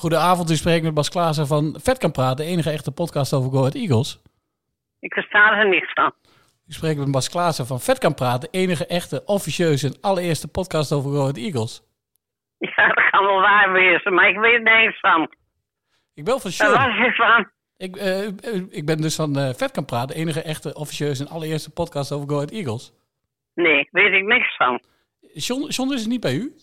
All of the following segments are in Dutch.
Goedenavond, u spreekt met Bas Klaassen van Vet kan praten, de enige echte podcast over Go Ahead Eagles. Ik versta er niks van. U spreekt met Bas Klaassen van Vet kan praten, de enige echte, officieuze en allereerste podcast over Go Ahead Eagles. Ja, dat kan wel waar wezen, maar ik weet er niks van. Ik ben van Sean. was je van? Ik, eh, eh, ik ben dus van eh, Vet kan praten, de enige echte, officieuze en allereerste podcast over Go Ahead Eagles. Nee, weet ik niks van. John, John is niet bij u?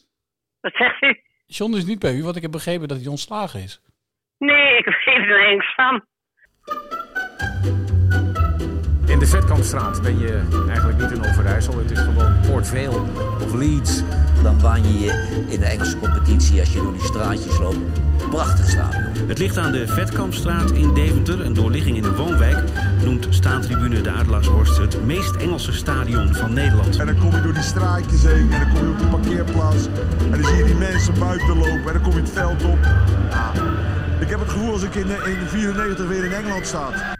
Wat zegt u? John is niet bij u, want ik heb begrepen dat hij ontslagen is. Nee, ik weet er niks van. In de Vetkampstraat ben je eigenlijk niet in Overijssel. Het is gewoon Port Vale of Leeds. Dan baan je je in de Engelse competitie als je door die straatjes loopt. Prachtig stadion. Het ligt aan de Vetkampstraat in Deventer, een doorligging in de woonwijk. Noemt staantribune de Adelaarshorst het meest Engelse stadion van Nederland. En dan kom je door die straatjes heen en dan kom je op de parkeerplaats. En dan zie je die mensen buiten lopen en dan kom je het veld op. Ja, ik heb het gevoel als ik in, eh, in 94 weer in Engeland sta.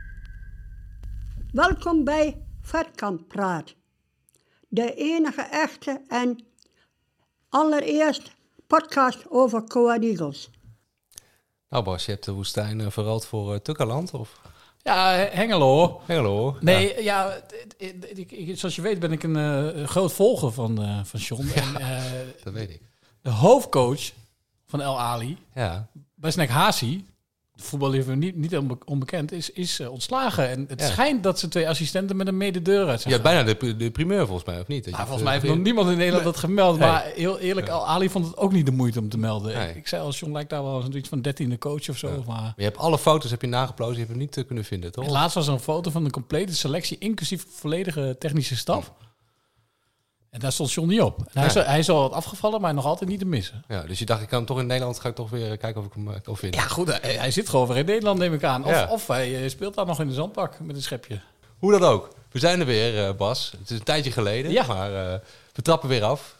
Welkom bij Vetkant Praat. De enige echte en allereerst podcast over Coa Eagles. Nou Bas, je hebt de woestijn uh, verruild voor uh, Tukkerland of Ja, Hengelo. Hengelo? Nee, ja, zoals je weet ben ik een eh, groot volger van, eh van John. En, eh, Dat weet ik. de hoofdcoach van El Ali, Ja, Besnek Hasi, voetballiefhebber niet, niet onbe- onbekend, is, is eh, ontslagen. En het Ja. schijnt dat ze twee assistenten met een mededeur uit zijn had bijna de, de primeur volgens mij, of niet? Dat Ja, volgens mij eh, heeft nog niemand in Nederland dat gemeld. Nee. Maar heel eerlijk, Al Ali vond het ook niet de moeite om te melden. Nee. Ik, ik zei als John lijkt daar wel zoiets van dertiende coach of zo. Maar Maar je hebt alle foto's heb je nageplozen, je hebt hem niet eh, kunnen vinden, toch? laatst was er een foto van een complete selectie, inclusief volledige technische staf. En daar stond John niet op. En hij, is, al- hij is al wat afgevallen, maar nog altijd niet te missen. Ja, dus je dacht, ik kan hem toch in Nederland, ga ik toch weer eh, kijken of ik hem eh, kan vinden. Ja, goed, hij, hij zit gewoon weer in Nederland, neem ik aan. Of, Ja. of hij eh, speelt daar nog in de zandbak met een schepje. Hoe dan ook. We zijn er weer, Bas. Het is een tijdje geleden, Ja. maar we trappen weer af.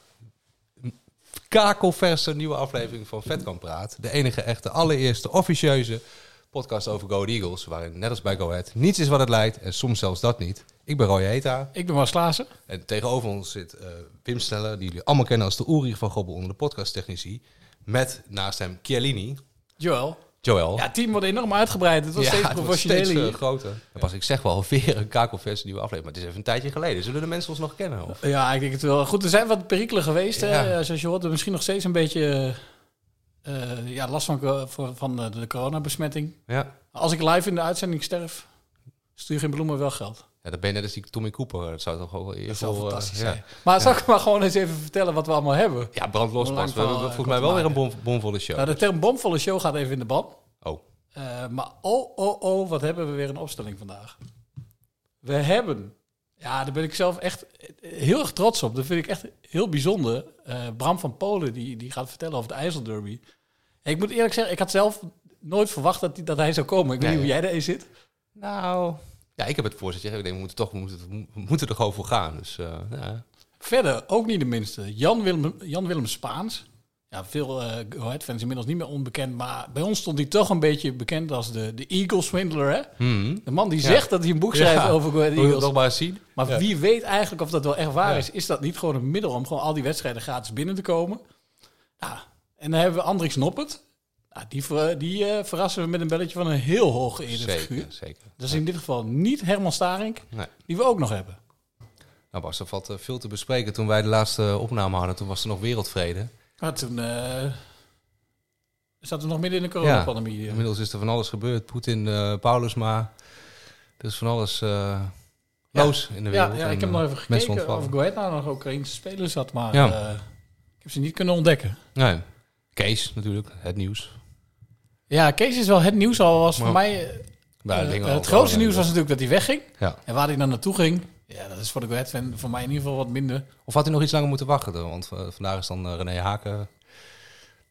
Kakelverse nieuwe aflevering van Vetkamp Praat. De enige echte, allereerste, officieuze podcast over Go Eagles. Waarin, net als bij Go Ahead, niets is wat het lijkt. En soms zelfs dat niet. Ik ben Roy Heta. Ik ben Bas Klaassen. En tegenover ons zit eh, Wim Sneller, die jullie allemaal kennen als de Uri van Gobbel onder de podcasttechnici. Met naast hem Chiellini, Joel. Joel. Ja, het team wordt enorm uitgebreid. Het was steeds het wordt professioneler steeds, eh, groter. En pas, ik zeg wel weer een kakelverse nieuwe aflevering. Maar het is even een tijdje geleden. Zullen de mensen ons nog kennen? Of? Ja, ik denk het wel. Goed, er zijn wat perikelen geweest. Ja. Hè? Zoals je hoort, misschien nog steeds een beetje eh, eh, ja, last van, van, van de, de coronabesmetting. Ja. Als ik live in de uitzending sterf, stuur geen bloemen wel geld. Ja, dat ben je net als die Tommy Cooper. Dat zou toch wel Dat eerder zou fantastisch ja. zijn. Maar zal ik maar gewoon eens even vertellen wat we allemaal hebben? Ja, brandlos pas. We hebben volgens eh, mij wel weer een bom, bomvolle show. Nou, de term bomvolle show gaat even in de ban. Oh, Eh, maar oh, oh, oh, wat hebben we weer een opstelling vandaag. We hebben, ja, daar ben ik zelf echt heel erg trots op. Dat vind ik echt heel bijzonder. Eh, Bram van Polen, die, die gaat vertellen over de IJsselderby. En ik moet eerlijk zeggen, ik had zelf nooit verwacht dat, die, dat hij zou komen. Ik weet niet hoe jij erin zit. nou... Ja, ik heb het voorzetje. Ik denk, we moeten toch we moeten, we moeten er gewoon voor gaan. Dus eh, ja. Verder, ook niet de minste, Jan Willem, Jan Willem Spaans. Ja, veel eh Go fans inmiddels niet meer onbekend. Maar bij ons stond hij toch een beetje bekend als de, de Eagle Swindler, hè? Hmm. De man die Ja. zegt dat hij een boek schrijft Ja. over Go Ahead je Eagles. nog maar eens zien? Maar Ja. wie weet eigenlijk of dat wel echt waar is? Is dat niet gewoon een middel om gewoon al die wedstrijden gratis binnen te komen? En dan hebben we Andrix Noppert. Nou, die ver- die eh, verrassen we met een belletje van een heel hoog geëerde Zeker, figuur. zeker. Dat is in dit geval niet Herman Starink, Nee. die we ook nog hebben. Nou Bas, er valt eh, veel te bespreken. Toen wij de laatste opname hadden, toen was er nog wereldvrede. Maar toen eh zat er nog midden in de coronapandemie. Ja. Inmiddels is er van alles gebeurd. Poetin, eh Paulusma. Er is van alles eh los in de Ja, wereld. ja, ik En, heb nog even gekeken of nou nog Oekraïnse spelers had, maar Ja. ik heb ze niet kunnen ontdekken. Nee. Kees natuurlijk, het nieuws. Ja, Kees is wel het nieuws al. Was voor mij Maar Eh, het grootste nieuws was natuurlijk dat hij wegging. Ja. En waar hij dan naartoe ging, ja, dat is voor de Ahead fan voor mij in ieder geval wat minder. Of had hij nog iets langer moeten wachten? Want eh, vandaag is dan eh, René Haken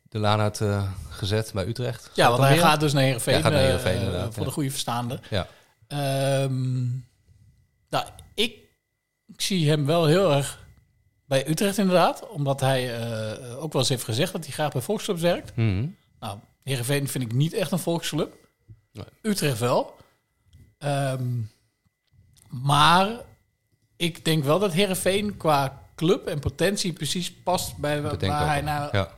de laan uit gezet bij Utrecht. Ja, want hij weer? gaat dus naar Heerenveen. Ja, gaat naar Heerenveen, voor ja. de goede verstaande. Ja. Ehm, nou, ik, ik zie hem wel heel erg bij Utrecht inderdaad. Omdat hij ook wel eens heeft gezegd dat hij graag bij volksclubs werkt. Mhm. Nou, Heerenveen vind ik niet echt een volksclub. Nee. Utrecht wel. Ehm, maar ik denk wel dat Heerenveen qua club en potentie precies past bij wa- waar ook hij naar Ja.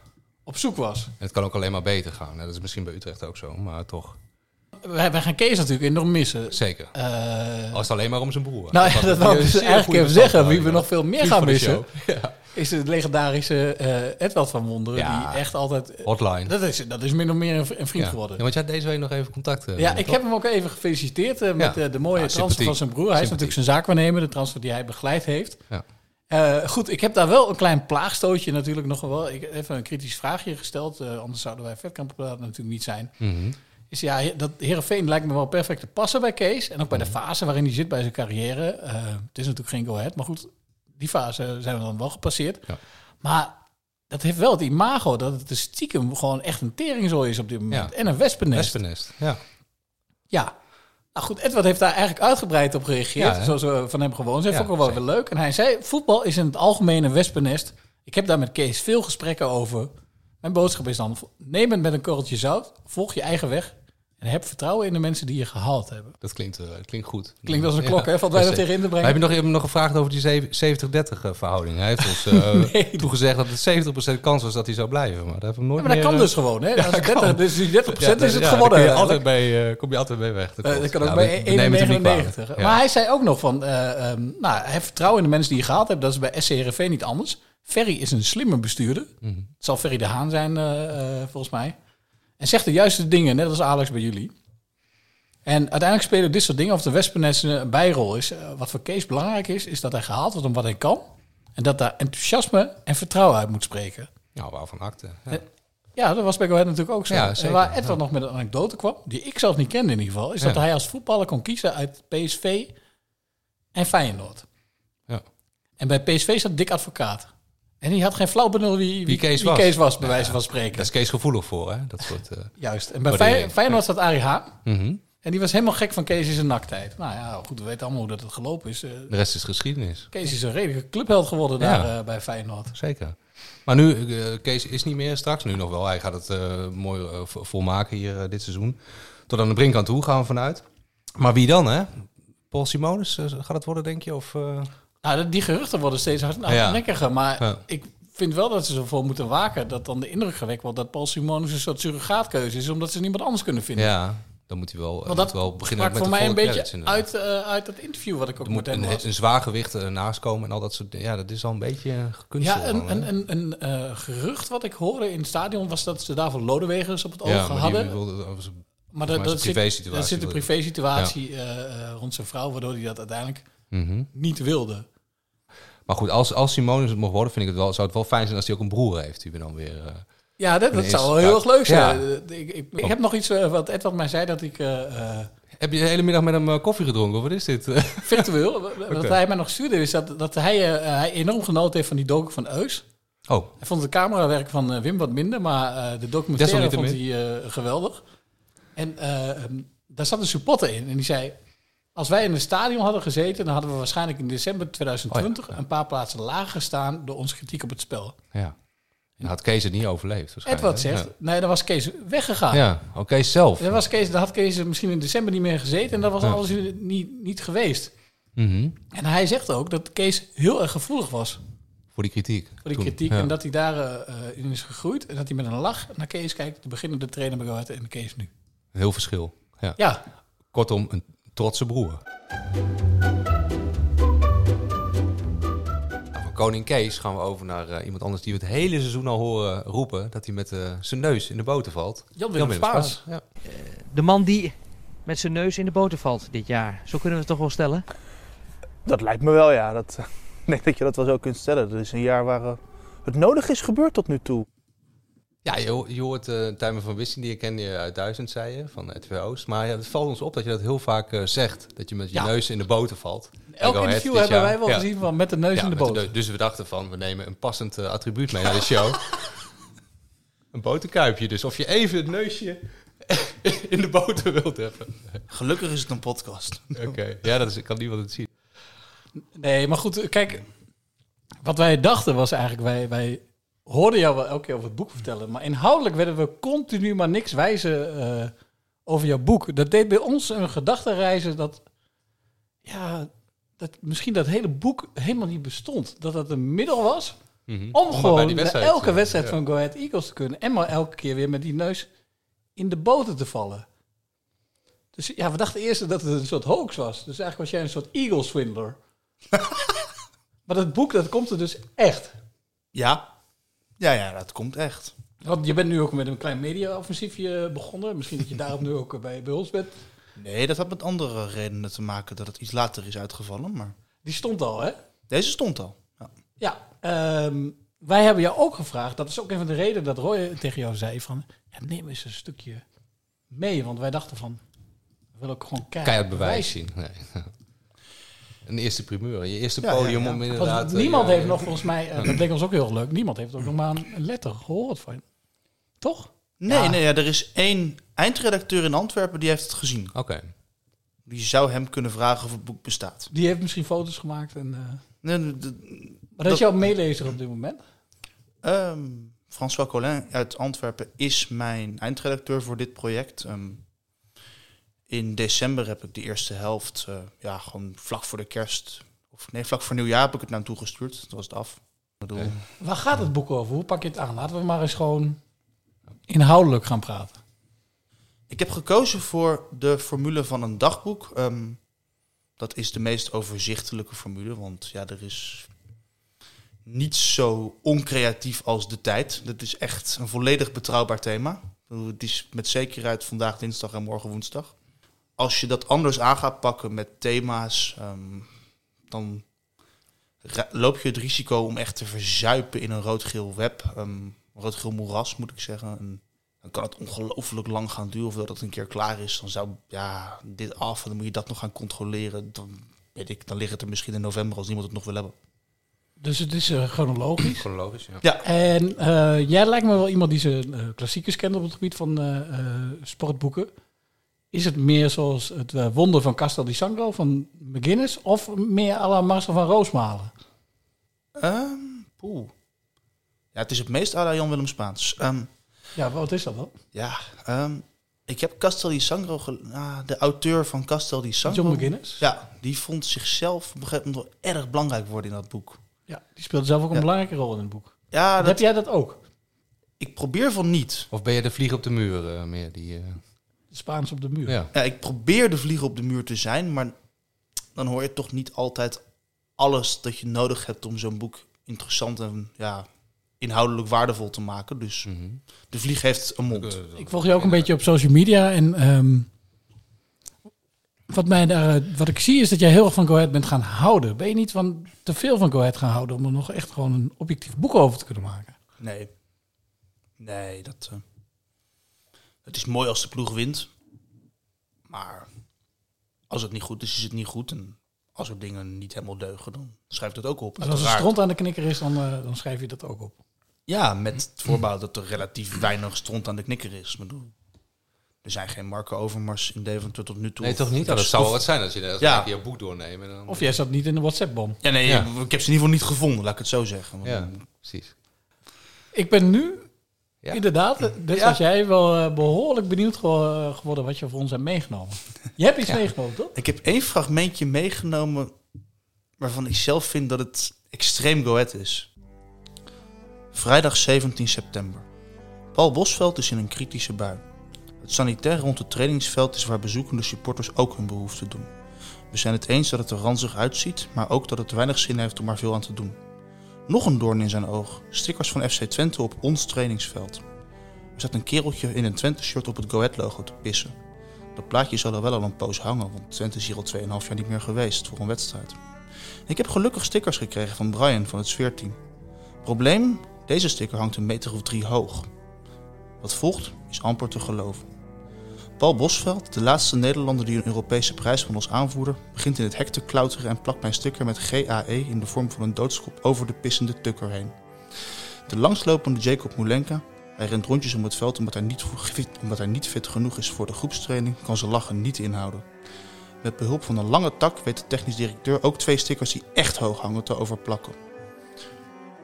op zoek was. En het kan ook alleen maar beter gaan. Dat is misschien bij Utrecht ook zo, maar toch. Wij, wij gaan Kees natuurlijk enorm missen. Zeker. Eh, Als het alleen maar om zijn broer. nou ja, dat wou ik dus eigenlijk even zeggen. Wie we nog veel meer gaan missen. Ja. Is de legendarische eh Edward van Wonderen. Ja. Die echt altijd... Hotline. Dat is, dat is min of meer een, vriend Ja. geworden. Ja, want jij had deze week nog even contact. eh, Ja, ik heb hem ook even gefeliciteerd eh, met eh, de mooie Ja, transfer van zijn broer. Hij is natuurlijk zijn zaakwaarnemer, de transfer die hij begeleid heeft. Ja. Eh, goed, ik heb daar wel een klein plaagstootje natuurlijk nog wel. Ik heb even een kritisch vraagje gesteld, eh, anders zouden wij Vetkamp natuurlijk niet zijn. Mhm. Is ja, dat Heerenveen lijkt me wel perfect te passen bij Kees. En ook bij de Mhm. fase waarin hij zit bij zijn carrière. Eh, het is natuurlijk geen go-ahead, maar goed, die fase zijn we dan wel gepasseerd. Ja. Maar dat heeft wel het imago dat het een stiekem gewoon echt een teringzooi is op dit moment. Ja. En een wespennest. Wespennest. Ja. Ja. Nou goed, Edward heeft daar eigenlijk uitgebreid op gereageerd. Ja, zoals we van hem gewoon zijn. Ja, vond ik wel weer leuk. En hij zei, voetbal is in het algemeen een wespennest. Ik heb daar met Kees veel gesprekken over. Mijn boodschap is dan, neem het met een korreltje zout. Volg je eigen weg. En heb vertrouwen in de mensen die je gehaald hebben. Dat klinkt, eh, klinkt goed. Klinkt als een Ja, klok, hè? Valt wij dat nog is- tegen in te brengen? nog, hebben nog gevraagd over die zeven- 70-30 eh, verhouding. Hij heeft ons eh, Nee. toegezegd dat het 70% kans was dat hij zou blijven. Maar dat hebben we hem nooit Ja, maar dat meer... kan dus gewoon, hè? Als het 30, kan. dus die 30% ja, is het geworden. Je, altijd bij, kom je altijd mee weg. Dat, dat kan ook bij we- we nemen het hem niet 1,99. kwalijk. Ja. Maar hij zei ook nog van... eh, ehm, nou, heeft vertrouwen in de mensen die je gehaald hebt. Dat is bij SCRV niet anders. Ferry is een slimme bestuurder. Mhm. Het zal Ferry de Haan zijn, volgens mij. En zegt de juiste dingen, net als Alex bij jullie. En uiteindelijk spelen dit soort dingen, of de Wespennest een bijrol is. eh, wat voor Kees belangrijk is, is dat hij gehaald wordt om wat hij kan. En dat daar enthousiasme en vertrouwen uit moet spreken. Nou, waarvan akte. Ja. Eh, Ja, dat was bij Go Ahead natuurlijk ook zo. Ja, en waar Edward ja. nog met een anekdote kwam, die ik zelf niet kende in ieder geval, is dat hij als voetballer kon kiezen uit PSV en Feyenoord. Ja. En bij PSV zat Dick Advocaat. En die had geen flauw benul wie, Wie Kees was. bij Ja, wijze van spreken. Daar is Kees gevoelig voor, hè? Dat soort... eh, Juist. En bij. Fey- Feyenoord zat Arie Haan. mhm. En die was helemaal gek van Kees in zijn naktheid. Nou ja, goed, we weten allemaal hoe dat het gelopen is. Eh, De rest is geschiedenis. Kees is een redelijke clubheld geworden Ja. daar eh, bij Feyenoord. Zeker. Maar nu, Kees is niet meer straks, nu nog wel. Hij gaat het mooi vo- volmaken hier dit seizoen. Tot aan de brink aan toe gaan we vanuit. Maar wie dan, hè? Paul Simonis, gaat het worden, denk je? Of, Nou, die geruchten worden steeds hard- Ja. hardnekkiger. Maar Ja. ik vind wel dat ze ervoor moeten waken dat dan de indruk gewekt wordt dat Paul Simonis een soort surrogaatkeuze is, omdat ze niemand anders kunnen vinden. ja, dan moet hij wel, eh, Want dat wel beginnen met voor mij een beetje credits, uit, eh, uit dat interview wat ik ook Er moet met hem een, was. een zwaar gewicht eh, naast komen en al dat soort dingen. Ja, dat is al een beetje gekunsteld. Ja, een, een, een, een eh, gerucht wat ik hoorde in het stadion was dat ze daarvoor Lodewegers op het oog ja, maar die hadden. wilde- was- maar dat, dat, zit, dat zit een privé-situatie rond zijn vrouw, waardoor hij dat uiteindelijk Mhm. niet wilde. Maar goed, als, als Simonis het mocht worden, vind ik het wel, zou het wel fijn zijn als hij ook een broer heeft. Die we dan weer... eh, Ja, dat, zou wel heel erg leuk zijn. Ja. Eh, Ik, ik, ik heb nog iets eh, wat Edward mij zei dat ik Heb je de hele middag met hem koffie gedronken? Of wat is dit? virtueel, wat hij mij nog stuurde, is dat, dat hij, hij enorm genoten heeft van die docu van Eus. oh, Hij vond het camerawerk van Wim wat minder, maar de documentaire vond hij Desalniettemin. geweldig. En eh, ehm, daar zat een supporter in en die zei... Als wij in een stadion hadden gezeten, dan hadden we waarschijnlijk in december 2020 Oh ja. een paar plaatsen lager gestaan door onze kritiek op het spel. ja. Dan had Kees het niet overleefd. Edward zegt, nee, dan was Kees weggegaan. Ja, oké, Kees zelf. Dan, was Kees, dan had Kees misschien in december niet meer gezeten en dat was alles niet, niet geweest. Mhm. En hij zegt ook dat Kees heel erg gevoelig was Voor die kritiek. voor die toen. kritiek. Ja. En dat hij daar eh, in is gegroeid. En dat hij met een lach naar Kees kijkt. De beginnende trainer bij en Kees nu. Heel verschil. Ja. Ja, Kortom, een trotse broer. Nou, van koning Kees gaan we over naar eh, iemand anders die we het hele seizoen al horen roepen... dat hij met eh, zijn neus in de boter valt. Jan-Willem Spaas. Ja. De man die met zijn neus in de boter valt dit jaar. Zo kunnen we het toch wel stellen? Dat lijkt me wel, ja. Dat, ik denk dat je dat wel zo kunt stellen. Het is een jaar waar eh, het nodig is gebeurd tot nu toe. Ja, je, je hoort uh, Tijmen van Wissing, die ken je uit Duizend, zei je, van RTW Oost. Maar ja, het valt ons op dat je dat heel vaak eh, zegt, dat je met je Ja. neus in de boter valt. Elk Go interview hebben jaar- wij wel ja. gezien van met de neus Ja, in de neus. Dus we dachten van, we nemen een passend eh, attribuut mee naar de show. een boterkuipje dus. Of je even het neusje in de boter wilt hebben. Gelukkig is het een podcast. Oké, ja, dat is, ik kan niemand het zien. Nee, maar goed, kijk. Wat wij dachten was eigenlijk, wij, wij hoorden jou wel elke keer over het boek vertellen. Maar inhoudelijk werden we continu maar niks wijzen eh, over jouw boek. Dat deed bij ons een gedachtenreizen dat, ja, dat misschien dat hele boek helemaal niet bestond. Dat dat een middel was Mhm. Om Om maar bij gewoon wedstrijd, elke eh, wedstrijd ja. van Go Ahead Eagles te kunnen. En maar elke keer weer met die neus in de boter te vallen. Dus ja, we dachten eerst dat het een soort hoax was. Dus eigenlijk was jij een soort Eagle-swindler. maar dat boek, dat komt er dus echt. Ja. Ja, ja, dat komt echt. Want je bent nu ook met een klein media-offensiefje begonnen. Misschien dat je daarom nu ook bij, bij ons bent. Nee, dat had met andere redenen te maken dat het iets later is uitgevallen. Maar Die stond al, hè? deze stond al. Ja. Ja, ehm, wij hebben jou ook gevraagd. Dat is ook een van de redenen dat Roy tegen jou zei van... Ja, neem eens een stukje mee. Want wij dachten van... We willen ook gewoon keihard, Keihard bewijs zien. Nee. Een eerste primeur. Je eerste podium ja, ja. om Want inderdaad... niemand eh, heeft nog volgens mij... eh, dat leek ons ook heel leuk. Niemand heeft ook nog maar een letter gehoord van. Toch? Nee, Ja. nee, ja, er is één eindredacteur in Antwerpen die heeft het gezien. Oké. Die zou hem kunnen vragen of het boek bestaat. Die heeft misschien foto's gemaakt. En, eh, Nee, de- de- maar dat is jouw meelezer op dit moment? Ehm, François Collin uit Antwerpen is mijn eindredacteur voor dit project. Ehm, in december heb ik de eerste helft, eh, ja, gewoon vlak voor de kerst. Of nee, vlak voor nieuwjaar heb ik het naar hem toegestuurd. Dat was het af. Ik bedoel, Waar gaat het boek over? Hoe pak je het aan? Laten we maar eens gewoon inhoudelijk gaan praten. Ik heb gekozen voor de formule van een dagboek. Ehm, dat is de meest overzichtelijke formule, want ja, er is niet zo oncreatief als de tijd. Dat is echt een volledig betrouwbaar thema. Het is met zekerheid vandaag dinsdag en morgen woensdag. Als je dat anders aan gaat pakken met thema's, ehm, dan loop je het risico om echt te verzuipen in een rood-geel web. ehm, een rood-geel moeras, moet ik zeggen. En dan kan het ongelooflijk lang gaan duren voordat het een keer klaar is. Dan zou ja, dit af en dan moet je dat nog gaan controleren. Dan, weet ik, dan ligt het er misschien in november als niemand het nog wil hebben. Dus het is eh, chronologisch. Chronologisch, ja. Ja. En eh, jij lijkt me wel iemand die zijn eh, klassiekers kent op het gebied van eh, eh, sportboeken. Is het meer zoals het eh, wonder van Castel di Sangro van McGuinness of meer à la Marcel van Roosmalen? Ehm poeh. Ja, het is het meest à la Jan Willem Spaans. Ehm, Ja, wat is dat dan? ja, ehm, ik heb Castel di Sangro... ah, de auteur van Castel di Sangro... John McGuinness? Ja, die vond zichzelf op een gegeven moment wel erg belangrijk worden in dat boek. Ja, die speelt zelf ook een Ja. belangrijke rol in het boek. Ja, dat, Heb jij dat ook? ik probeer van niet. Of ben je de vlieg op de muur eh, meer? Die, eh, De Spaans op de muur. ja. Ja, ik probeer de vliegen op de muur te zijn, maar dan hoor je toch niet altijd alles dat je nodig hebt om zo'n boek interessant en ja, inhoudelijk waardevol te maken. Dus Mhm. de vlieg heeft een mond. Ik volg je ook een beetje op social media en ehm, wat, mij daar, eh, wat ik zie is dat jij heel erg van Go Ahead bent gaan houden. Ben je niet van te veel van Go Ahead gaan houden om er nog echt gewoon een objectief boek over te kunnen maken? Nee. Nee, dat. eh, het is mooi als de ploeg wint. Maar als het niet goed is, is het niet goed. En als er dingen niet helemaal deugen, dan schrijf dat ook op. Dus als er stront aan de knikker is, dan, eh, dan schrijf je dat ook op. Ja, met het voorbouw dat er relatief weinig stront aan de knikker is. Ik bedoel, er zijn geen Marco Overmars in Deventer tot nu toe. Nee, toch niet? Nou, dat zou wel wat zijn als je, als Ja. je boek doorneemt. en Dan, Of jij zat niet in de WhatsApp-bom. Ja, nee, Ja. ik heb ze in ieder geval niet gevonden, laat ik het zo zeggen. Ja, precies. Ik ben nu Ja. inderdaad, eh, dus Ja. als jij wel eh, behoorlijk benieuwd gewo- geworden wat je voor ons hebt meegenomen. Je hebt iets meegenomen, toch? Ik heb één fragmentje meegenomen waarvan ik zelf vind dat het extreem goet is. Vrijdag 17 september. Paul Bosveld is in een kritische bui. Het sanitair rond het trainingsveld is waar bezoekende supporters ook hun behoefte doen. We zijn het eens dat het er ranzig uitziet, maar ook dat het weinig zin heeft om er veel aan te doen. Nog een doorn in zijn oog. Stickers van FC Twente op ons trainingsveld. Er staat een kereltje in een Twente-shirt op het Go Ahead logo te pissen. Dat plaatje zal er wel al een poos hangen, want Twente is hier al 2,5 jaar niet meer geweest voor een wedstrijd. Ik heb gelukkig stickers gekregen van Brian van het sfeerteam. Probleem? Deze sticker hangt een meter of drie hoog. Wat volgt is amper te geloven. Paul Bosveld, de laatste Nederlander die een Europese prijs won als aanvoerder, begint in het hek te klauteren en plakt mijn sticker met GAE in de vorm van een doodskop over de pissende tukker heen. De langslopende Jacob Moulenka, hij rent rondjes om het veld omdat hij, niet omdat hij niet fit genoeg is voor de groepstraining, kan zijn lachen niet inhouden. Met behulp van een lange tak weet de technisch directeur ook twee stickers die echt hoog hangen te overplakken.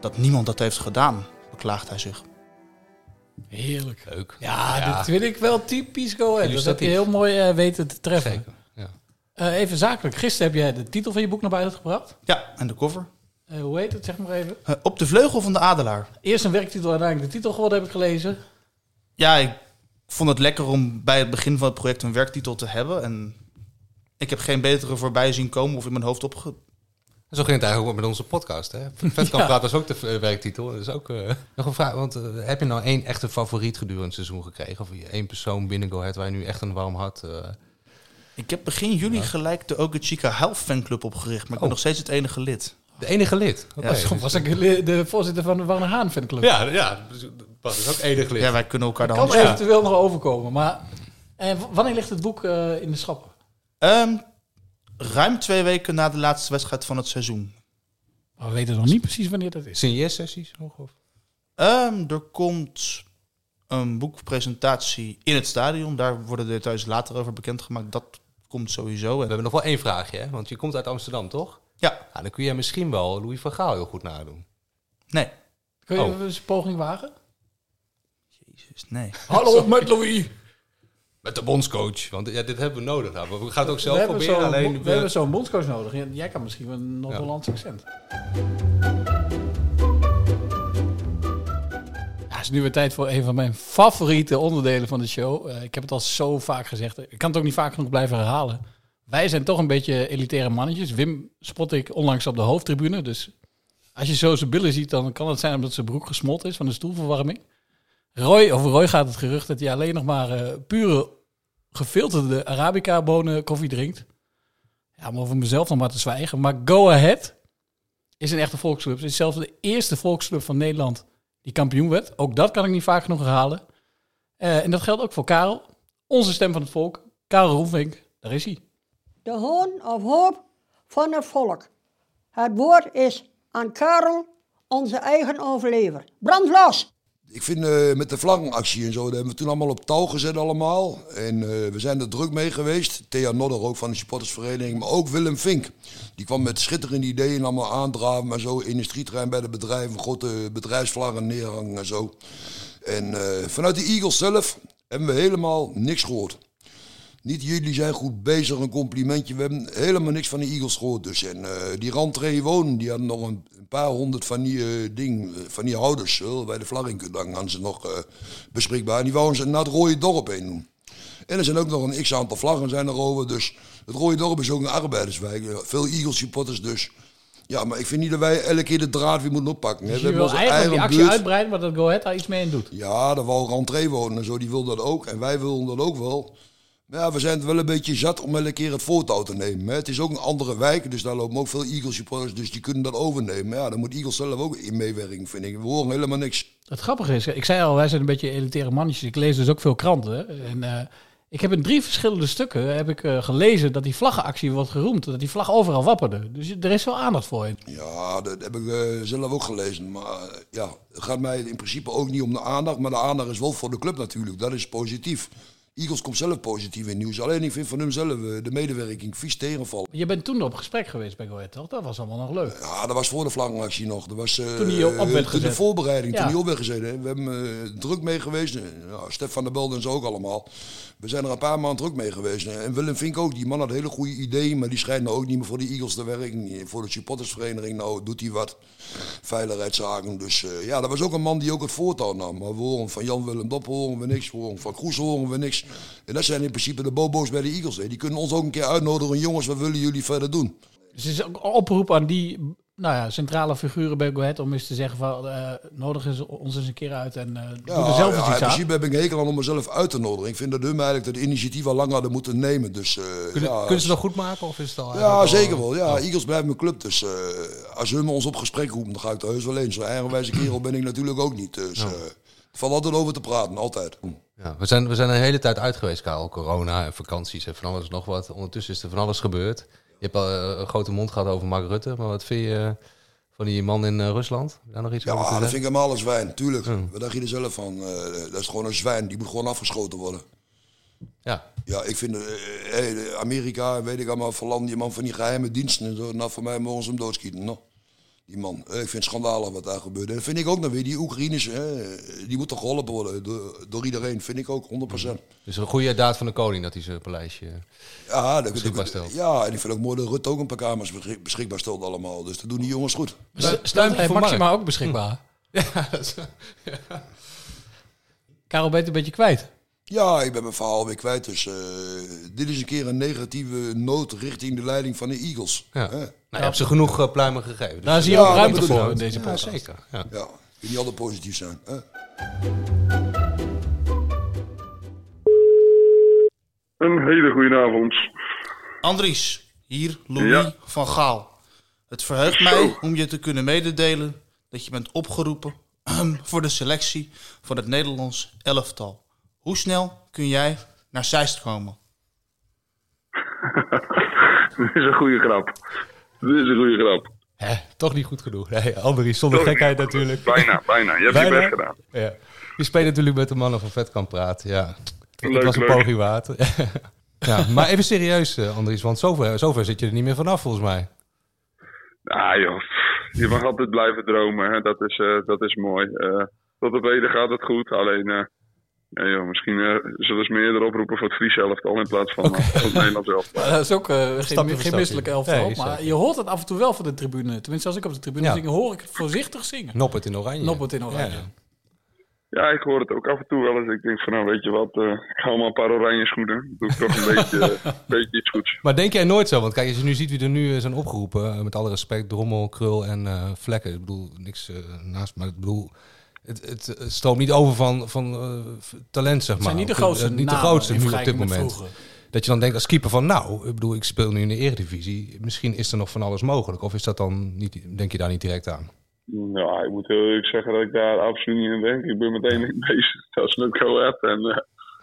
Dat niemand dat heeft gedaan, beklaagt hij zich. Heerlijk. Leuk. Ja, Ja. dit vind ik wel typisch Go Ahead. Dat heb je heel mooi eh, weten te treffen. Zeker. Ja. Eh, even zakelijk. Gisteren heb jij de titel van je boek naar buiten gebracht. Ja, en de cover? Eh, hoe heet het? Zeg maar even. Op de vleugel van de Adelaar. Eerst een werktitel, uiteindelijk de titel geworden, heb ik gelezen. Ja, ik vond het lekker om bij het begin van het project een werktitel te hebben. En ik heb geen betere voorbij zien komen of in mijn hoofd opge... En zo ging het eigenlijk ook met onze podcast. Hè? Vetkamp Ja. Praat was ook de eh, werktitel. Dat is ook eh, nog een vraag. Want eh, heb je nou één echte favoriet gedurende het seizoen gekregen? Of één persoon binnen Go Ahead waar je nu echt een warm hart... eh, Ik heb begin juli gelijk de Okachika Health Fanclub opgericht, maar ik ben Oh. nog steeds het enige lid. De enige lid? Ja. Was, was ik de voorzitter van de Warner Haan fanclub. Ja, ja. Dat is ook enig lid. Ja, wij kunnen elkaar de kan hand eventueel nog overkomen. Maar en wanneer ligt het boek in de schappen? Ehm, ruim twee weken na de laatste wedstrijd van het seizoen. Maar we weten nog niet precies wanneer dat is. Nog? Of? Ehm, er komt een boekpresentatie in het stadion. Daar worden de details later over bekendgemaakt. Dat komt sowieso. We En hebben nog wel één vraagje, hè? want je komt uit Amsterdam, toch? Ja. ja dan kun je misschien wel Louis van Gaal heel goed nadoen. Nee. Kun je Oh. eens een poging wagen? Jezus, nee. Hallo, met Louis. Met de bondscoach, want ja, dit hebben we nodig. Nou, we gaan het ook zelf we proberen. Alleen we hebben zo'n bondscoach nodig. Jij kan misschien wel een Noord-Hollands accent. Ja, het is nu weer tijd voor een van mijn favoriete onderdelen van de show. Eh, ik heb het al zo vaak gezegd. Ik kan het ook niet vaak genoeg blijven herhalen. Wij zijn toch een beetje elitaire mannetjes. Wim spot ik onlangs op de hoofdtribune. Dus als je zo zijn billen ziet, dan kan het zijn omdat zijn broek gesmolten is van de stoelverwarming. Roy, over Roy gaat het gerucht dat hij alleen nog maar eh, pure gefilterde Arabica-bonen koffie drinkt. Ja, om over mezelf nog maar te zwijgen. Maar Go Ahead is een echte volksclub. Het is zelfs de eerste volksclub van Nederland die kampioen werd. Ook dat kan ik niet vaak genoeg herhalen. Eh, en dat geldt ook voor Karel. Onze stem van het volk. Karel Roelvink, daar is hij. De hoon of hoop van het volk. Het woord is aan Karel, onze eigen overlever. Brand los! Ik vind eh, met de vlaggenactie en zo, dat hebben we toen allemaal op touw gezet allemaal. En eh, we zijn er druk mee geweest. Thea Nodder ook van de supportersvereniging, maar ook Willem Vink. Die kwam met schitterende ideeën allemaal aandraven, maar zo industrieterrein bij de bedrijven, grote bedrijfsvlaggen neerhangen en zo. En eh, vanuit de Eagles zelf hebben we helemaal niks gehoord. Niet jullie zijn goed bezig, een complimentje. We hebben helemaal niks van de Eagles gehoord. Dus. En eh, die rentree wonen, die hadden nog een, een paar honderd van die, eh, ding, eh, van die houders. eh, bij de Vlaggenkuddang hadden ze nog beschikbaar. En die wouden ze naar het Rode Dorp heen doen. En er zijn ook nog een x-aantal vlaggen zijn er over. Dus het Rode Dorp is ook een arbeiderswijk. Veel Eagles supporters dus. Ja, maar ik vind niet dat wij elke keer de draad weer moeten oppakken. hè. Dus je wil eigenlijk die eigen actie buurt. uitbreiden, maar dat Go Ahead daar iets mee in doet. Ja, daar wou rentree wonen en zo, die wil dat ook. En wij willen dat ook wel. Ja, we zijn het wel een beetje zat om elke keer het voortouw te nemen. Hè. Het is ook een andere wijk, dus daar lopen ook veel Eagles supporters, dus die kunnen dat overnemen. Ja, dan moet Eagles zelf ook in meewerking, vind ik. We horen helemaal niks. Het grappige is, ik zei al, wij zijn een beetje elitaire mannetjes. Ik lees dus ook veel kranten. En eh, ik heb in drie verschillende stukken heb ik, eh, gelezen dat die vlaggenactie wordt geroemd. Dat die vlag overal wapperde. Dus er is wel aandacht voor in. Ja, dat heb ik eh, zelf ook gelezen. Maar ja, het gaat mij in principe ook niet om de aandacht. Maar de aandacht is wel voor de club natuurlijk. Dat is positief. Eagles komt zelf positief in nieuws. Alleen ik vind van hemzelf eh, de medewerking vies tegenvallen. Je bent toen op gesprek geweest bij Go Ahead, toch? Dat was allemaal nog leuk. Ja, dat was voor de vlaggenactie nog. Dat was, eh, Toen die op werd toen de gezet. voorbereiding, Ja. toen die op werd gezet. hè. We hebben eh, druk mee geweest. Eh, Nou, Stef van der Belde en zo ook allemaal. We zijn er een paar maanden druk mee geweest. hè. En Willem Vink ook. Die man had hele goede ideeën. Maar die schijnt nou ook niet meer voor de Eagles te werken. Voor de supportersvereniging. Nou, doet hij wat. Veiligheidszaken. Dus eh, ja, dat was ook een man die ook het voortouw nam. Maar we horen van Jan-Willem Dop horen we niks. We horen van Kroes horen we niks. En dat zijn in principe de bobo's bij de Eagles. hè. Die kunnen ons ook een keer uitnodigen. Jongens, wat willen jullie verder doen? Dus het is ook een oproep aan die nou ja, centrale figuren bij Go Ahead om eens te zeggen van eh, nodig is ons eens een keer uit en eh doe er zelf ja, in iets aan. principe heb ik een hekel aan om mezelf uit te nodigen. Ik vind dat hun eigenlijk dat initiatief al lang hadden moeten nemen. Dus, eh, Kunnen, ja, kunnen ze nog goed maken of is het al Ja, zeker wel. Ja, Eagles blijft mijn club. Dus eh, als hun ons op gesprek roepen, dan ga ik er heus wel eens. Zo'n eigenwijze kerel ben ik natuurlijk ook niet. Dus valt altijd over te praten, altijd. Ja, we, zijn, we zijn een hele tijd uit geweest, Karel. Corona en vakanties en van alles nog wat. Ondertussen is er van alles gebeurd. Je hebt al eh, een grote mond gehad over Mark Rutte. Maar wat vind je eh, van die man in eh, Rusland? Daar nog iets over Ja, dat vind ik helemaal een zwijn, tuurlijk. Wat dacht je er zelf van? Dat is gewoon een zwijn, die moet gewoon afgeschoten worden. Ja. Ja, ik vind hey, Amerika, weet ik allemaal, van landen, die man van die geheime diensten en zo. Nou, voor mij mogen ze hem doodschieten, no? Die man. Ik vind het schandalig wat daar gebeurt. En dat vind ik ook nog weer. Die Oekraïners, hè, die moeten geholpen worden door, door iedereen. Vind ik ook, 100%. Dus een goede daad van de koning dat hij zijn paleisje Ja, dat, beschikbaar stelt. ja, en ik vind ook mooi dat Rutte ook een paar kamers beschik- beschikbaar stelt allemaal. Dus dat doen die jongens goed. Stelt hij Maxima ook beschikbaar? Ja, dat is, Karel, ben je het een beetje kwijt? Ja, ik ben mijn verhaal weer kwijt. Dus eh, dit is een keer een negatieve noot richting de leiding van de Eagles. Ja. Hè? Nou, je hebt ze genoeg eh, pluimen gegeven. Dus Daar zie je ook dat ruimte voor in deze Ja, podcast. zeker. Ja. Ja, niet altijd positief zijn. Hè? Een hele goede avond. Andries, hier Louis Ja. van Gaal. Het verheugt mij om je te kunnen mededelen dat je bent opgeroepen voor de selectie van het Nederlands elftal. Hoe snel kun jij naar Zeist komen? Dit is een goede grap. Dit is een goede grap. Hè, toch niet goed genoeg. Nee, Andries, zonder Toch gekheid natuurlijk. Bijna, bijna. Je hebt je best gedaan. Ja. Je speelt natuurlijk met de mannen van Vetkamp praten. Ja. Het Leuk, was een leuk. poging water. ja, maar even serieus, eh, Andries, want zover, zover zit je er niet meer vanaf volgens mij. Ah joh, je mag altijd blijven dromen. Hè. Dat, is, eh, dat is mooi. Eh, tot op heden gaat het goed. Alleen, ja, joh, misschien eh, zullen ze me eerder oproepen voor het Fries elftal in plaats van, eh, van het Nederlands elftal. Maar dat is ook eh, geen, geen stapje. misselijk elftal. Nee, maar zeker. je hoort het af en toe wel van de tribune. Tenminste, als ik op de tribune Ja. zing, hoor ik het voorzichtig zingen. Noppert in oranje. Noppert in oranje. Ja. Ja, ik hoor het ook af en toe wel eens. Ik denk van, nou weet je wat, eh, ik haal maar een paar oranje schoenen. Doe ik toch een beetje, eh, beetje iets goeds. Maar denk jij nooit zo? Want kijk, als je nu ziet wie er nu eh, zijn opgeroepen, eh, met alle respect, Drommel, Krul en eh, Vlekken. Ik bedoel, niks eh, naast, maar ik bedoel, het, het, het stroomt niet over van, van eh, talent, zeg Het maar. zijn niet de eh, grootste niet de grootste nu op dit moment. vroeger. Dat je dan denkt als keeper van, nou, ik bedoel, ik speel nu in de eredivisie. Misschien is er nog van alles mogelijk. Of is dat dan niet, denk je daar niet direct aan? Nou, ik moet heel eerlijk zeggen dat ik daar absoluut niet aan denk. Ik ben meteen niet bezig. Dat is met Ahead. En eh,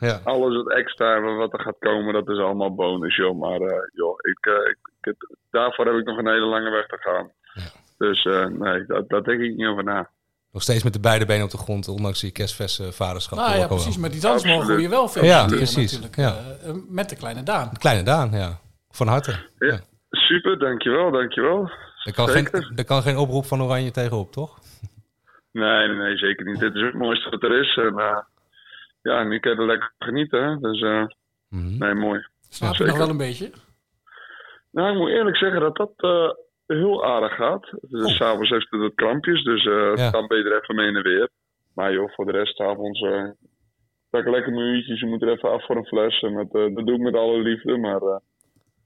Ja. alles wat extra wat er gaat komen, dat is allemaal bonus, joh. Maar eh, joh, ik, eh, ik, ik het- daarvoor heb ik nog een hele lange weg te gaan. Dus eh, nee, dat, daar denk ik niet over na. Nog steeds met de beide benen op de grond, ondanks je kerstverse vaderschap. Nou ja, precies. Maar die dans mogen je wel Ja, feliciteren precies. natuurlijk. Ja. Eh, eh, met de kleine Daan. Kleine Daan, ja. Van harte. Ja, super, dankjewel, dankjewel. Er kan, Zeker. geen, er kan geen oproep van Oranje tegenop, toch? Nee, nee, nee, zeker niet. Dit is het mooiste wat er is. En eh, ja, nu kan je er lekker genieten, hè. Dus eh, Mhm. nee, mooi. Slaap je nog wel een beetje? Nou, ik moet eerlijk zeggen dat dat eh, heel aardig gaat. Dus s'avonds heeft het wat krampjes, dus eh, Ja. dan ben je er even mee in de weer. Maar joh, voor de rest, s'avonds uh, lekker mijn uurtjes. Je moet er even af voor een fles. En met, eh, dat doe ik met alle liefde, maar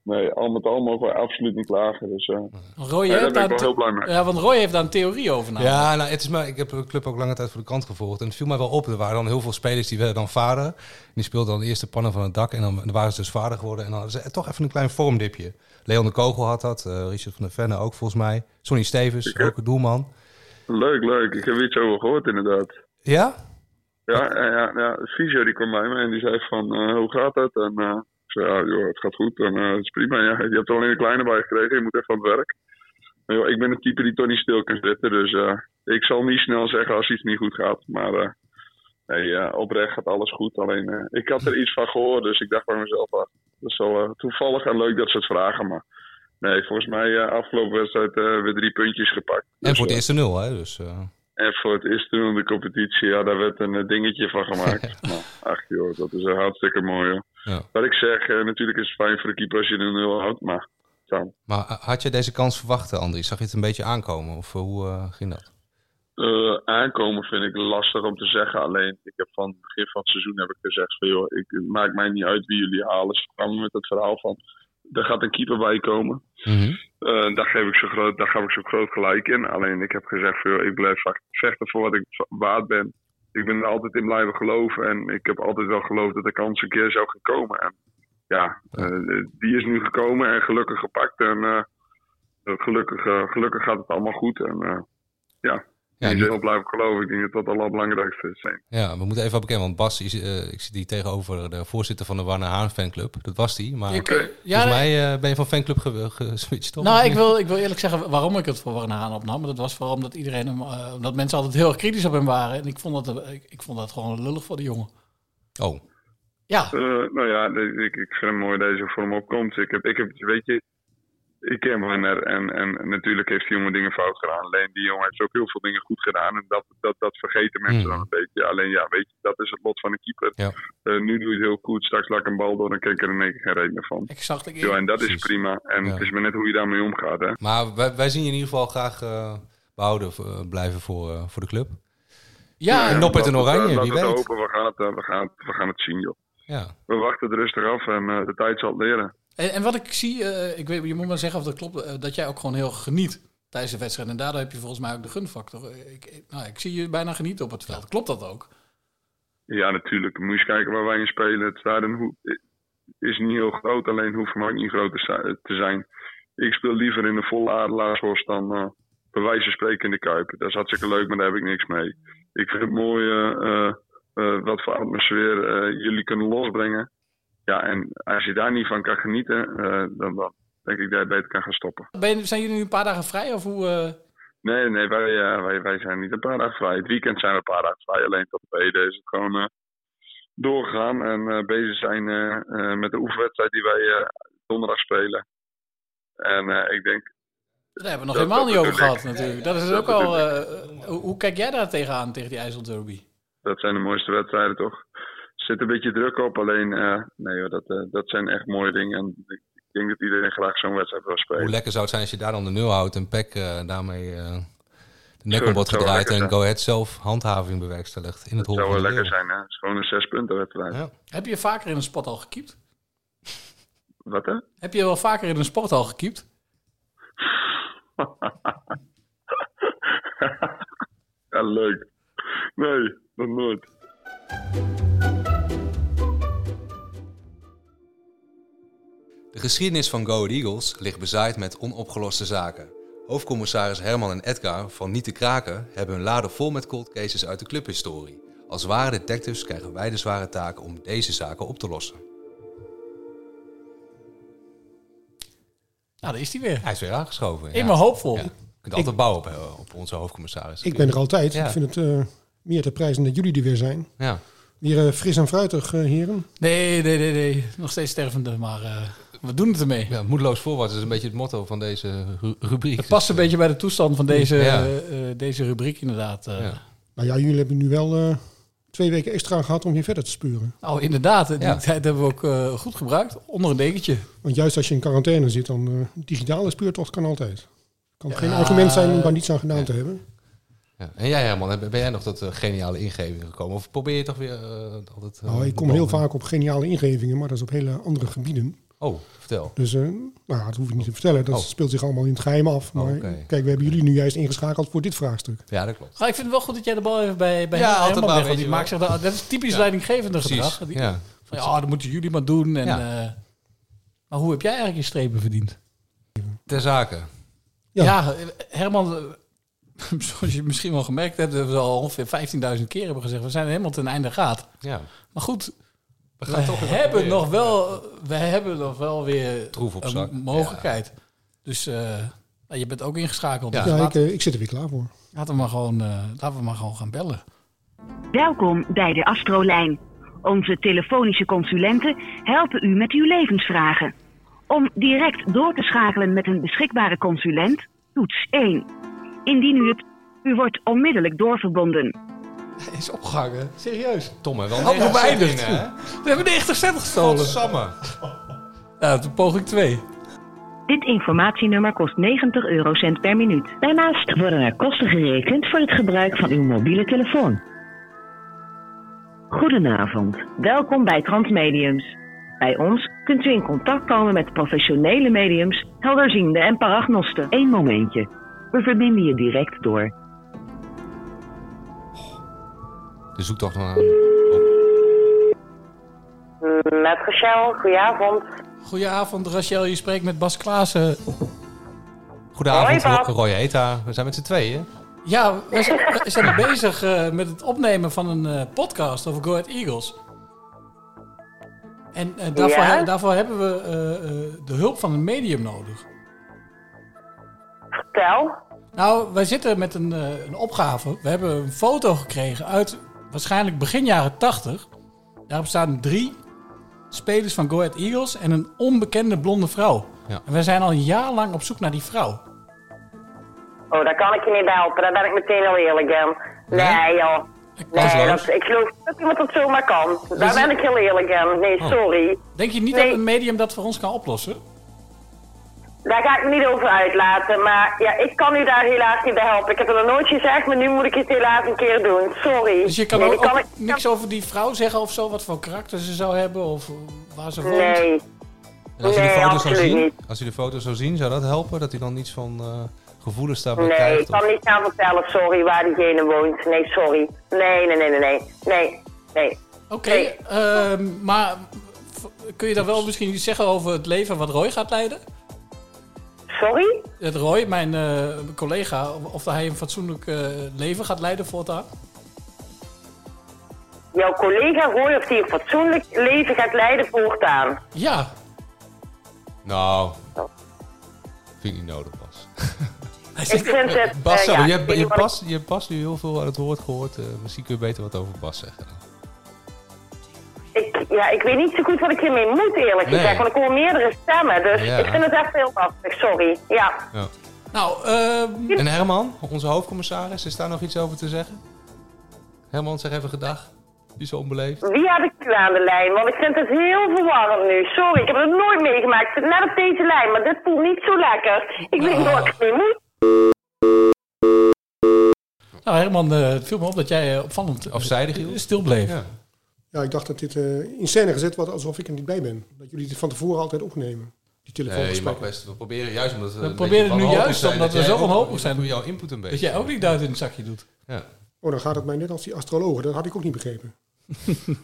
nee, al met al mogen we absoluut niet klagen. Dus eh, Roy, nee, jij daar hebt ben ik daar wel een heel blij mee. Ja, want Roy heeft daar een theorie over namelijk. Ja, nou, het is maar, ik heb de club ook lange tijd voor de krant gevolgd. En het viel mij wel op. Er waren dan heel veel spelers die werden dan vader. En die speelden dan de eerste pannen van het dak. En dan, dan waren ze dus vader geworden. En dan hadden ze toch even een klein vormdipje. Leon de Kogel had dat. eh, Richard van der Venne ook volgens mij. Sonny Stevens, ook een doelman. Leuk, leuk. Ik heb er iets over gehoord inderdaad. Ja? Ja, ja, ja, ja. Fysio die kwam bij me en die zei van, eh, hoe gaat het? En eh, ik ja, joh, het gaat goed en eh, het is prima. Ja, je hebt er alleen een kleine bij gekregen, je moet even aan het werk. Maar joh, ik ben een type die toch niet stil kan zitten, dus eh, ik zal niet snel zeggen als iets niet goed gaat. Maar eh, nee, eh, oprecht gaat alles goed. Alleen, eh, ik had er iets van gehoord, dus ik dacht bij mezelf, ah, dat is wel eh, toevallig en leuk dat ze het vragen. Maar nee, volgens mij eh, afgelopen wedstrijd eh, weer drie puntjes gepakt. En voor het Dus, eh, eerste nul, hè. Dus, eh, en voor het eerste in de competitie, ja, daar werd een eh, dingetje van gemaakt. ach joh, dat is eh, hartstikke mooi hoor. Ja. Wat ik zeg, eh, natuurlijk is het fijn voor de keeper als je een nul houdt, maar maar had je deze kans verwacht, Andries? Zag je het een beetje aankomen? Of eh, hoe eh, ging dat? Eh, aankomen vind ik lastig om te zeggen. Alleen, ik heb van het begin van het seizoen heb ik gezegd van joh, ik, het maakt mij niet uit wie jullie halen. Ze kwamen met het verhaal van, er gaat een keeper bij komen. Mhm. Eh, daar, geef ik zo groot, daar ga ik zo groot gelijk in. Alleen ik heb gezegd, van, joh, ik blijf vaak vechten voor wat ik waard ben. Ik ben er altijd in blijven geloven. En ik heb altijd wel geloofd dat de kans een keer zou gaan komen. En ja, eh, die is nu gekomen en gelukkig gepakt. En eh, gelukkig, eh, gelukkig gaat het allemaal goed. En ja, Ja, ben heel blijven geloven. Ik denk dat dat het allerbelangrijkste is. Ja, we moeten even op bekennen, want Bas, is, eh, ik zit hier tegenover de voorzitter van de Warner Haan fanclub. Dat was die, maar Ik, ja, volgens mij eh, ben je van fanclub ge- geswitcht, toch? Nou, ik wil, ik wil eerlijk zeggen waarom ik het voor Warren Haan opnam. Dat was vooral omdat iedereen hem, eh, omdat mensen altijd heel erg kritisch op hem waren. En ik vond dat, ik, ik vond dat gewoon lullig voor de jongen. Oh. Ja. Eh, nou ja, ik, ik vind het mooi dat deze voor hem opkomt. Ik heb, ik heb, weet je, ik ken Wanner en, en natuurlijk heeft die jongen dingen fout gedaan. Alleen die jongen heeft ook heel veel dingen goed gedaan. En dat, dat, dat vergeten mensen Mhm. dan een beetje. Alleen ja, weet je, dat is het lot van een keeper. Ja. Eh, nu doe je het heel goed. Straks laat ik een bal door en kijk er in één keer geen reden meer van. Exact. Ik, Ja, en dat is prima. En Ja. het is maar net hoe je daarmee omgaat. Hè. Maar wij, wij zien je in ieder geval graag eh, behouden eh, blijven voor, voor de club. Ja, en Noppert en het, Oranje, wie weet. het hopen. We gaan het, we, gaan het, we gaan het zien, joh. Ja. We wachten het rustig af en eh, de tijd zal het leren. En, en wat ik zie, eh, ik weet, je moet maar zeggen of dat klopt, eh, dat jij ook gewoon heel geniet tijdens de wedstrijd. En daardoor heb je volgens mij ook de gunfactor. Eh, Ik, nou, ik zie je bijna genieten op het veld. Klopt dat ook? Ja, natuurlijk. Moet je eens kijken waar wij in spelen. Het stadion is niet heel groot, alleen hoeft ook niet groot te zi- te zijn. Ik speel liever in de volle Adelaarshorst dan eh bij wijze van spreken in de Kuip. Dat is hartstikke leuk, maar daar heb ik niks mee. Ik vind het mooi wat voor atmosfeer jullie kunnen losbrengen. Ja, en als je daar niet van kan genieten, eh, dan, dan denk ik dat je beter kan gaan stoppen. Ben, je- zijn jullie nu een paar dagen vrij? Of hoe, eh, Nee, nee, wij, eh, wij, wij zijn niet een paar dagen vrij. Het weekend zijn we een paar dagen vrij. Alleen tot de tweede is het gewoon doorgegaan. En bezig zijn met de oefenwedstrijd die wij donderdag spelen. En ik denk... daar hebben we nog helemaal niet over gehad natuurlijk. Dat is dat ook al... hoe, kijk jij daar tegenaan, tegen die IJssel Derby? Dat zijn de mooiste wedstrijden, toch? Er zit een beetje druk op, alleen... eh, nee hoor, dat, eh, dat zijn echt mooie dingen. En ik denk dat iedereen graag zo'n wedstrijd wil spelen. Hoe lekker zou het zijn als je daar dan de nul houdt en Peck eh, daarmee eh, de nek om wordt dat gedraaid en. Go Ahead zelf handhaving bewerkstelligt in het hol zou wel lekker zijn, hè? Het is gewoon een zes punten wedstrijd. Ja. Heb je vaker in een sporthal gekiept? Wat, hè? Heb je wel vaker in een sporthal gekiept? ja, leuk. Nee, nog nooit. De geschiedenis van Go Eagles ligt bezaaid met onopgeloste zaken. Hoofdcommissaris Herman en Edgar van Niet te Kraken hebben hun laden vol met cold cases uit de clubhistorie. Als ware detectives krijgen wij de zware taak om deze zaken op te lossen. Nou, daar is hij weer. Hij is weer aangeschoven. In mijn hoopvol. Ja. Je kunt altijd bouwen op, eh, op onze hoofdcommissaris. Ik ben er altijd. Ja. Ik vind het eh, meer te prijzen dat jullie er weer zijn. Ja. Weer eh, fris en fruitig, eh, heren. Nee, nee, nee, nee. Nog steeds stervende, maar eh, we doen het ermee. Ja, moedeloos voorwaarts is een beetje het motto van deze ru- rubriek. Het past een beetje bij de toestand van deze, Ja. deze rubriek inderdaad. eh. Nou ja, jullie hebben nu wel eh, twee weken extra gehad om weer verder te spuren. Oh, inderdaad. Die Ja. tijd hebben we ook eh, goed gebruikt. Onder een dekentje. Want juist als je in quarantaine zit, dan eh digitale speurtocht kan altijd. Kan Ja. geen argument zijn om daar niets aan gedaan te hebben. Ja. En jij Herman, heb- ben jij nog tot eh, geniale ingevingen gekomen? Of probeer je toch weer eh, altijd... eh, Nou, ik kom heel vaak op geniale ingevingen, maar dat is op hele andere gebieden. Oh, vertel. Dus nou, ja, dat hoef ik niet te vertellen. Dat Oh. speelt zich allemaal in het geheim af. Maar oké. kijk, we hebben jullie nu juist ingeschakeld voor dit vraagstuk. Ja, dat klopt. Maar ik vind het wel goed dat jij de bal even bij, bij Ja, Herman altijd maar, legt, die maakt zich wel. dat, dat is typisch Ja. leidinggevende Precies, gedrag. Die, ja. Van, ja, dat moeten jullie maar doen. En, Ja. eh, maar hoe heb jij eigenlijk je strepen verdiend? Ter zake. Ja, Herman, eh, zoals je misschien wel gemerkt hebt, hebben we al ongeveer 15.000 keer hebben gezegd, we zijn helemaal ten einde gaat. Ja. Maar goed, We we, gaan toch even hebben nog wel, we hebben nog wel weer Troef op een mogelijkheid. Dus eh, nou, je bent ook ingeschakeld. Ja, dus ik, laat- eh, ik zit er weer klaar voor. laten, we maar gewoon, eh, laten we maar gewoon gaan bellen. Welkom bij de Astrolijn. Onze telefonische consulenten helpen u met uw levensvragen. Om direct door te schakelen met een beschikbare consulent, toets 1. Indien u het, u wordt onmiddellijk doorverbonden. Hij is opgehangen. Serieus. Tom, hè? Wel 90 we hebben 90 cent gestolen. Godsamme. Ja, toen poging 2. Dit informatienummer kost 90 eurocent per minuut. Daarnaast worden er kosten gerekend voor het gebruik van uw mobiele telefoon. Goedenavond, welkom bij Transmediums. Bij ons kunt u in contact komen met professionele mediums, helderzienden en paragnosten. Eén momentje. We verbinden je direct door. De zoektocht naar... Met Rachel, goedenavond. Goedenavond, Rachel. Je spreekt met Bas Klaassen. Goedenavond, Hoi, Bas. Roy Eta. We zijn met z'n tweeën. Ja, we zijn, we zijn bezig eh, met het opnemen van een eh, podcast over Go Ahead Eagles. En eh, daarvoor, Ja? he- daarvoor hebben we eh, eh, de hulp van een medium nodig. Vertel. Nou, wij zitten met een, eh, een opgave. We hebben een foto gekregen uit waarschijnlijk begin jaren 80. Daarop staan drie spelers van Go Ahead Eagles en een onbekende blonde vrouw. Ja. En we zijn al een jaar lang op zoek naar die vrouw. Oh, daar kan ik je niet bij helpen. Daar ben ik meteen heel eerlijk in. Nee, joh. Nee, dat, ik geloof niet dat iemand dat zomaar kan. Daar ben ik heel eerlijk in. Nee, Oh. sorry. Denk je niet Nee. dat een medium dat voor ons kan oplossen? Daar ga ik me niet over uitlaten. Maar ja, ik kan u daar helaas niet bij helpen. Ik heb het nog nooit gezegd, maar nu moet ik het helaas een keer doen. Sorry. Dus je kan nee, ook, kan ik- niks over die vrouw zeggen of zo, wat voor karakter ze zou hebben of waar ze woont? Nee. En als je de Nee, foto's zou absoluut zien, niet. als je de foto's zou zien, zou dat helpen? Dat hij dan niets van eh, gevoelens daarbij Nee, ik krijgt? kan of- niet gaan vertellen, sorry, waar diegene woont. Nee, sorry. Nee, nee, nee, nee, nee. Nee, nee. Oké, ehm, maar kun je daar wel misschien iets zeggen over het leven wat Roy gaat leiden? Sorry? Het Roy, mijn eh, collega, of- hij een fatsoenlijk eh, leven gaat leiden voortaan? Jouw collega Roy of die een fatsoenlijk leven gaat leiden voortaan. Ja. Nou, vind ik niet nodig, Bas. Ik vind het... Bas, eh, ja, je, je, Bas, je hebt Bas nu heel veel aan het woord gehoord. eh, misschien kun je beter wat over Bas zeggen. Ik, ja, ik weet niet zo goed wat ik hiermee moet, eerlijk Nee. gezegd. Want ik hoor meerdere stemmen, dus Ja. ik vind het echt heel lastig, sorry. Ja. Ja. Nou, ehm, En Herman, onze hoofdcommissaris, is daar nog iets over te zeggen? Herman, zeg even gedag. Die is zo onbeleefd. Wie heb ik nu aan de lijn? Want ik vind het heel verwarrend nu. Sorry, ik heb het nooit meegemaakt. Ik zit net op deze lijn, maar dit voelt niet zo lekker. Ik weet niet wat ik mee moet. Nou Herman, eh, het viel me op dat jij eh, opvallend Afzijdig, stil bleef. Ja. Ja, ik dacht dat dit eh, in scène gezet wordt alsof ik er niet bij ben. Dat jullie dit van tevoren altijd opnemen. Die Nee, je telefoongesprekken. best. We proberen juist omdat we. Proberen beetje nu juist zijn, omdat we zo wanhopig zijn. Doe jouw input een beetje. Dat jij ook niet duit in het zakje doet. Ja. Oh, dan gaat het mij net als die astrologen. Dat had ik ook niet begrepen.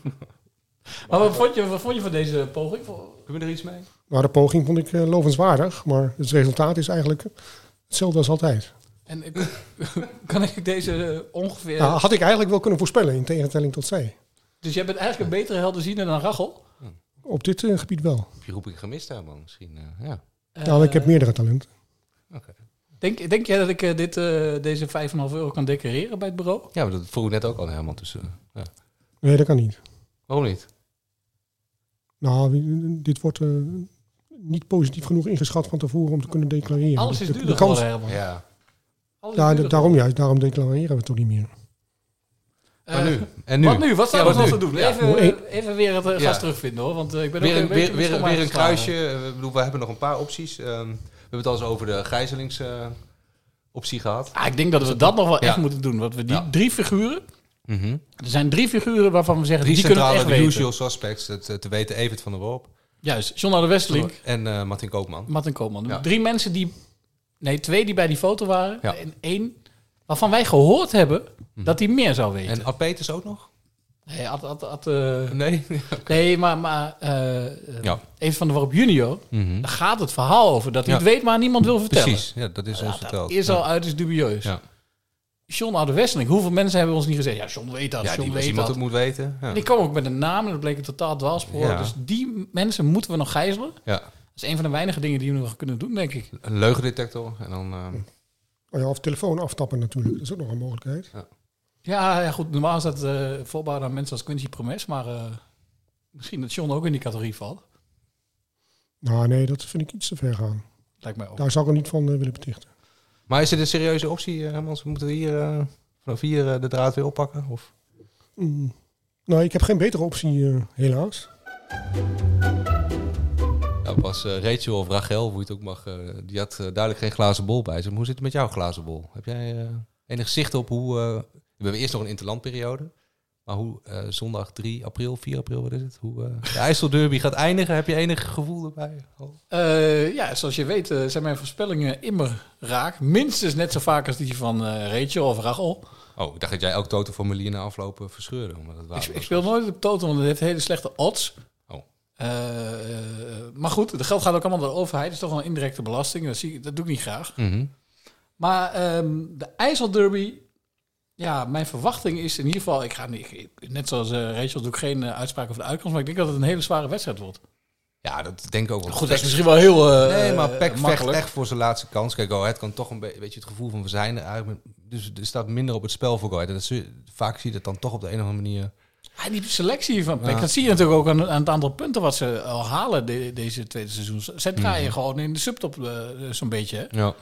Maar wat vond je, wat vond je van deze poging? Kunnen we er iets mee? Maar de poging vond ik eh, lovenswaardig. Maar het resultaat is eigenlijk hetzelfde als altijd. En ik- kan ik deze eh, ongeveer... Nou, had ik eigenlijk wel kunnen voorspellen, in tegenstelling tot zij. Dus jij bent eigenlijk een betere helderziener dan Rachel? Op dit eh, gebied wel. Heb je roeping gemist, Herman? Misschien, eh, ja. nou, ik heb meerdere talenten. Denk, denk jij dat ik eh, dit, eh, deze 5,5 euro kan declareren bij het bureau? Ja, maar dat vroeg ik net ook al. Dus, eh, ja. Nee, dat kan niet. Waarom niet? Nou, dit wordt eh, niet positief genoeg ingeschat van tevoren om te kunnen declareren. Alles is De- de duurder kans- geworden, Herman. Ja. Daarom juist. Daarom declareren we het toch niet meer. Maar Eh, nu? En nu? Wat nu? Wat staat Ja, wat te doen? Ja. Even, één- even weer het eh, gas Ja. terugvinden hoor. Want eh, ik ben Weer ook een, weer, beetje weer, weer een kruisje. Eh, Ik bedoel, we hebben nog een paar opties. Ehm, we hebben het al eens over de gijzelingsoptie gehad. Ah, ik denk dat we dat nog wel Ja. echt moeten doen. Want we die Ja. drie figuren... Mhm. Er zijn drie figuren waarvan we zeggen, Drie die kunnen het centrale echt de weten. usual suspects. Het, eh, te weten Evert van der Worp. Juist, John de Westelink En eh, Martin Koopman. Martin Koopman. Ja. Drie mensen die... Nee, twee die bij die foto waren. Ja. En één waarvan wij gehoord hebben dat hij meer zou weten. En Ad Peters ook nog? Nee, Ad, Ad, Ad, eh, Nee? nee maar, maar eh, eh, Ja. even van de Worp junior, Mhm. daar gaat het verhaal over dat hij Ja. het weet, maar niemand wil vertellen. Precies, ja, dat is ons verteld. Dat is al uiterst dubieus. Ja. John Oude hoeveel mensen hebben ons niet gezegd, ja, John weet dat, Ja, John die weet iemand dat. het moet weten. Ja. Die kwam ook met een naam en dat bleek een totaal dwaalspoor. Ja. Dus die mensen moeten we nog gijzelen. Ja. Dat is een van de weinige dingen die we nog kunnen doen, denk ik. Een leugendetector en dan... Oh ja, of telefoon aftappen natuurlijk. Dat is ook nog een mogelijkheid. Ja, ja goed, normaal is dat eh voorbouwd aan mensen als Quincy Promes, maar eh, misschien dat John ook in die categorie valt. Nou nee, dat vind ik iets te ver gaan. Lijkt mij ook. Daar zou ik er niet van eh, willen betichten. Maar is dit een serieuze optie, eh, Hermans? Moeten we hier eh, vanaf hier de draad weer oppakken? Of? Mm. Nou, ik heb geen betere optie, eh, helaas. Nou, pas eh, Rachel of Rachel, hoe je het ook mag, eh, die had eh, duidelijk geen glazen bol bij zich. Maar hoe zit het met jouw glazen bol? Heb jij enig zicht op hoe... we hebben eerst nog een interlandperiode. Maar hoe zondag 3 april, 4 april, wat is het? Hoe de IJsselderby gaat eindigen? Heb je enig gevoel erbij? Oh. Ja, zoals je weet zijn mijn voorspellingen immer raak. Minstens net zo vaak als die van Rachel of Rachel. Oh, ik dacht dat jij elk totenformulier na aflopen verscheurde. Omdat het Ik, ik was. speel nooit op Toto, want het heeft hele slechte odds. Eh, eh, maar goed, de geld gaat ook allemaal naar de overheid. Dat is toch wel een indirecte belasting. Dat, zie ik, dat doe ik niet graag. Mhm. Maar ehm, de IJsselderby... Ja, mijn verwachting is in ieder geval... Ik ga niet, net zoals eh, Rachel doe ik geen eh, uitspraak over de uitkomst. Maar ik denk dat het een hele zware wedstrijd wordt. Ja, dat denk ik ook wel. Goed, dat is misschien wel heel, Nee, maar Peck vecht echt voor zijn laatste kans. Kijk, Ahead kan toch een be- beetje het gevoel van we zijn er eigenlijk. Dus er staat minder op het spel voor Go Ahead. En dat zul je- vaak zie je dat dan toch op de een of andere manier Ja, die selectie van Peck, Ja. dat zie je natuurlijk ook aan, aan het aantal punten wat ze al halen de- deze tweede seizoen. Zij draaien Mhm. gewoon in de subtop eh, zo'n beetje. Ja.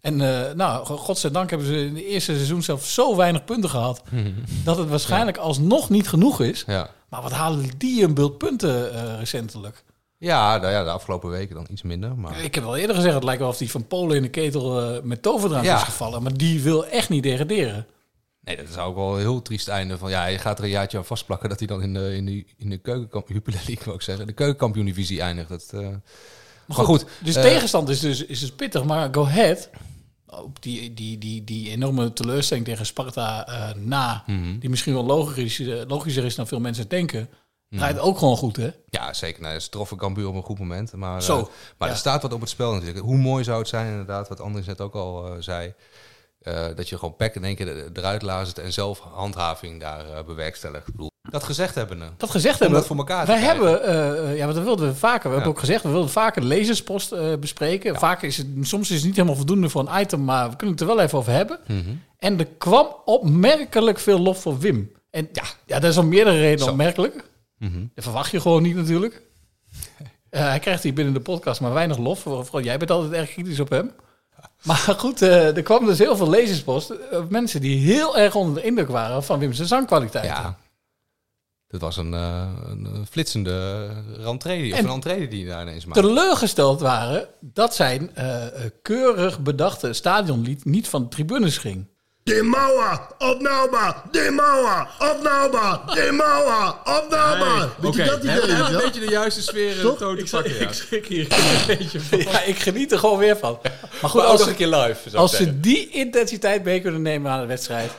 En eh, nou, go- godzijdank hebben ze in het eerste seizoen zelf zo weinig punten gehad... Mhm. dat het waarschijnlijk alsnog niet genoeg is. Ja. Maar wat halen die een bult punten eh, recentelijk? Ja, nou ja, de afgelopen weken dan iets minder. Maar... Ik heb wel eerder gezegd, het lijkt wel of die van Polen in de ketel met toverdrank Ja. is gevallen. Maar die wil echt niet degraderen. Nee, dat zou ook wel een heel triest einde van... Ja, je gaat er een jaartje aan vastplakken dat hij dan in de, in de, in de keukenkamp... League, ik zeggen. De keukenkampioen-divisie eindigt. Dat, eh, maar, goed. Dus eh, tegenstand is dus, is dus pittig. Maar Go Ahead, op die, die, die, die enorme teleurstelling tegen Sparta eh, na... Mhm. die misschien wel logischer, logischer is dan veel mensen denken... Mhm. draait ook gewoon goed, hè? Ja, zeker. Nou, ze troffen Cambuur op een goed moment. Maar, Zo, maar ja. er staat wat op het spel natuurlijk. Hoe mooi zou het zijn, inderdaad, wat Andries net ook al zei... eh, dat je gewoon pek in één keer er- eruit lazert en zelf handhaving daar eh, bewerkstelligt. Ik bedoel, dat gezegd hebben. Dat gezegd hebben. dat voor elkaar Wij hebben, eh, ja, want dat wilden we vaker. We Ja. hebben ook gezegd, we wilden vaker de lezerspost eh, bespreken. Vaak is het, soms is het niet helemaal voldoende voor een item, maar we kunnen het er wel even over hebben. Mhm. En er kwam opmerkelijk veel lof voor Wim. En ja, ja dat is om meerdere redenen Zo. opmerkelijk. Mhm. Dat verwacht je gewoon niet natuurlijk. Eh, hij krijgt hier binnen de podcast maar weinig lof. Vooral jij bent altijd erg kritisch op hem. Maar goed, eh, er kwam dus heel veel lezerspost. eh, mensen die heel erg onder de indruk waren van Wim's zangkwaliteit. Ja. Dat was een, eh, een flitsende rentree, of En een entree die daar ineens maakte. teleurgesteld waren dat zijn keurig bedachte stadionlied niet van de tribunes ging. De Mauer, opnauwbaar, de Mauer, opnauwbaar, de Mauer, opnauwbaar. Weet je dat idee? Je een beetje de juiste sfeer Toch? toon te Ik, pakken. ja. ik schrik hier een beetje van. Ja, ik geniet er gewoon weer van. Maar goed, als, nog een keer live, als ze die intensiteit mee kunnen nemen aan de wedstrijd.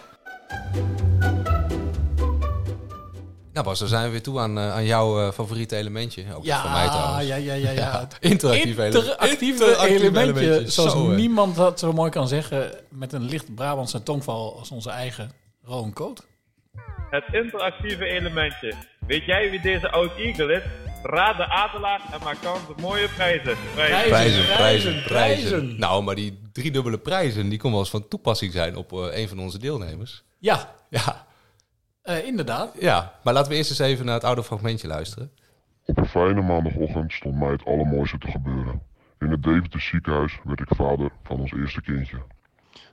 Nou Bas, dan zijn we weer toe aan, eh, aan jouw eh, favoriete elementje. Ook Ja, van mij trouwens. ja, ja, ja, ja. Interactieve elementje. Zoals Zo, hè. niemand dat zo mooi kan zeggen. Met een licht Brabantse tongval als onze eigen Rowan Coat. Het interactieve elementje. Weet jij wie deze oud Eagle is? Raad de adelaar en maak kans op mooie prijzen. Prijzen, prijzen, prijzen, prijzen. Nou, maar die driedubbele prijzen, die kon wel eens van toepassing zijn op eh, een van onze deelnemers. Ja, Ja, eh, inderdaad. ja, maar laten we eerst eens even naar het oude fragmentje luisteren. Op een fijne maandagochtend stond mij het allermooiste te gebeuren. In het Deventer ziekenhuis werd ik vader van ons eerste kindje.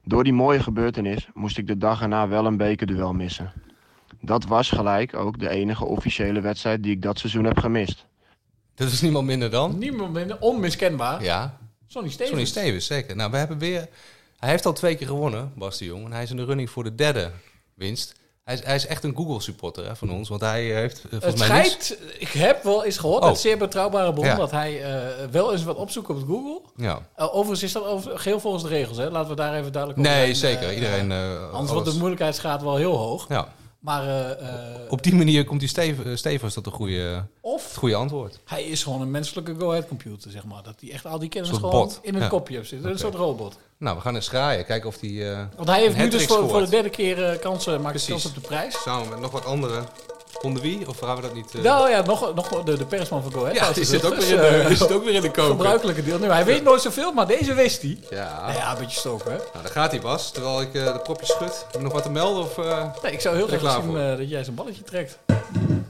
Door die mooie gebeurtenis moest ik de dag erna wel een bekerduel missen. Dat was gelijk ook de enige officiële wedstrijd die ik dat seizoen heb gemist. Dat is niemand minder dan? Niemand minder onmiskenbaar. Ja, Sonny Stevens. Sonny Stevens, zeker. Nou, we hebben weer... Hij heeft al twee keer gewonnen, Bas de Jong. En hij is in de running voor de derde winst. Hij is, hij is echt een Google-supporter hè, van ons. Want hij eh, heeft eh, volgens Het mij... schijnt, ik heb wel eens gehoord Oh. uit zeer betrouwbare bron Ja. dat hij eh, wel eens wat opzoekt op Google. Ja. Overigens is dat over, geheel volgens de regels, hè? Laten we daar even duidelijk over Nee, zijn. zeker. Iedereen... anders wordt de moeilijkheidsgraad wel heel hoog. Ja. Maar eh, eh, Op die manier komt die Steven, Stevens tot een goede, Of- het goede antwoord. hij is gewoon een menselijke go-ahead computer, zeg maar. Dat hij echt al die kennis Een gewoon bot. in het Ja. kopje heeft zitten. Een Oké. soort robot. Nou, we gaan eens graaien. Kijken of die. eh, Want hij heeft een nu dus voor, voor de derde keer eh, kansen, maakt kans op de prijs. Samen met nog wat anderen. Onder wie? Of gaan we dat niet... eh, Nou ja, nog, nog de, de persman van Go Ahead. Ja, Trouwens, die zit ook weer in de- eh, die zit ook weer in de koker. Gebruikelijke deel. Nu, hij weet nooit zoveel, maar deze wist hij. Ja. Nou ja, een beetje stoken, hè? Nou, daar gaat hij, Bas. Terwijl ik eh, de propjes schud. Heb je nog wat te melden? Of, eh, Nee, ik zou heel graag zien eh, dat jij zo'n balletje trekt.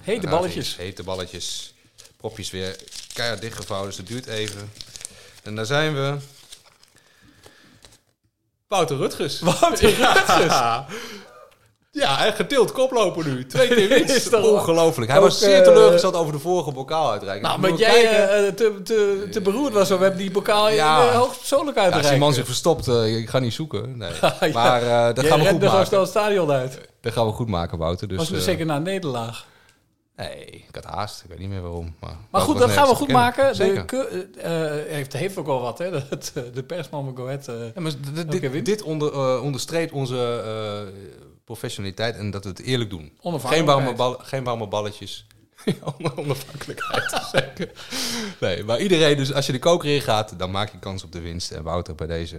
Hete balletjes. Hete balletjes. Propjes weer keihard dichtgevouwen, dus dat duurt even. En daar zijn we. Wouter Rutgers. Wouter Rutgers. Ja, ja en gedeeld koploper nu. Twee keer winst. Ongelooflijk. Hij Ook, was zeer eh, teleurgesteld over de vorige bokaal-uitreiking. Nou, je jij eh, te, te, te beroerd was om hem die bokaal Ja. hoogstpersoonlijk uit Ja, te als die man zich verstopt, eh, ik ga niet zoeken. Nee. Ja, Maar eh, dat gaan we goed gewoon maken. snel het stadion uit. Dat gaan we goed maken, Wouter. Dus, was eh, zeker na een nederlaag. Nee, ik had haast. Ik weet niet meer waarom. Maar, Maar goed, dat gaan we goed kennen. maken. Zeker. De, eh, heeft, heeft ook wel wat, hè? Dat, eh, de persman van Go Ahead. eh, Ja, maar dit, dit onder, eh, onderstreept onze eh, professionaliteit en dat we het eerlijk doen. Geen warme, bal, geen warme balletjes. Onafhankelijkheid, zeker. Nee, maar iedereen, dus als je de koker in gaat, dan maak je kans op de winst. En Wouter, bij deze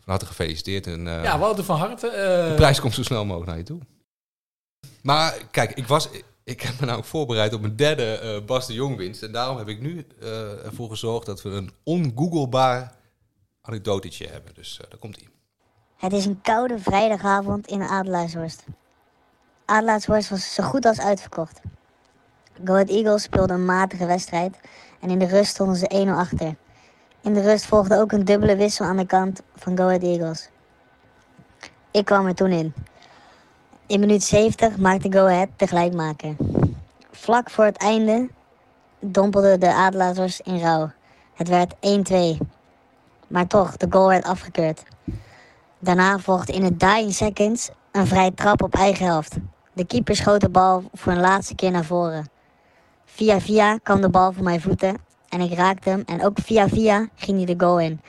van harte gefeliciteerd. En, eh, ja, Wouter van Harte. eh, de prijs komt zo snel mogelijk naar je toe. Maar kijk, ik, was, ik heb me nou ook voorbereid op mijn derde eh Bas de Jong winst. En daarom heb ik nu ervoor gezorgd dat we een ongoogelbaar anekdotetje hebben. Dus daar komt ie. Het is een koude vrijdagavond in Adelaarshorst. Adelaarshorst was zo goed als uitverkocht. Go Ahead Eagles speelde een matige wedstrijd en in de rust stonden ze 1-0 achter. In de rust volgde ook een dubbele wissel aan de kant van Go Ahead Eagles. Ik kwam er toen in. In minuut 70 maakte Go Ahead de gelijkmaker. Vlak voor het einde dompelde de Adelaarshorst in rouw. Het werd 1-2. Maar toch, de goal werd afgekeurd. Daarna volgde in het dying seconds een vrije trap op eigen helft. De keeper schoot de bal voor een laatste keer naar voren. Via via kwam de bal voor mijn voeten en ik raakte hem. En ook via via ging hij de goal in.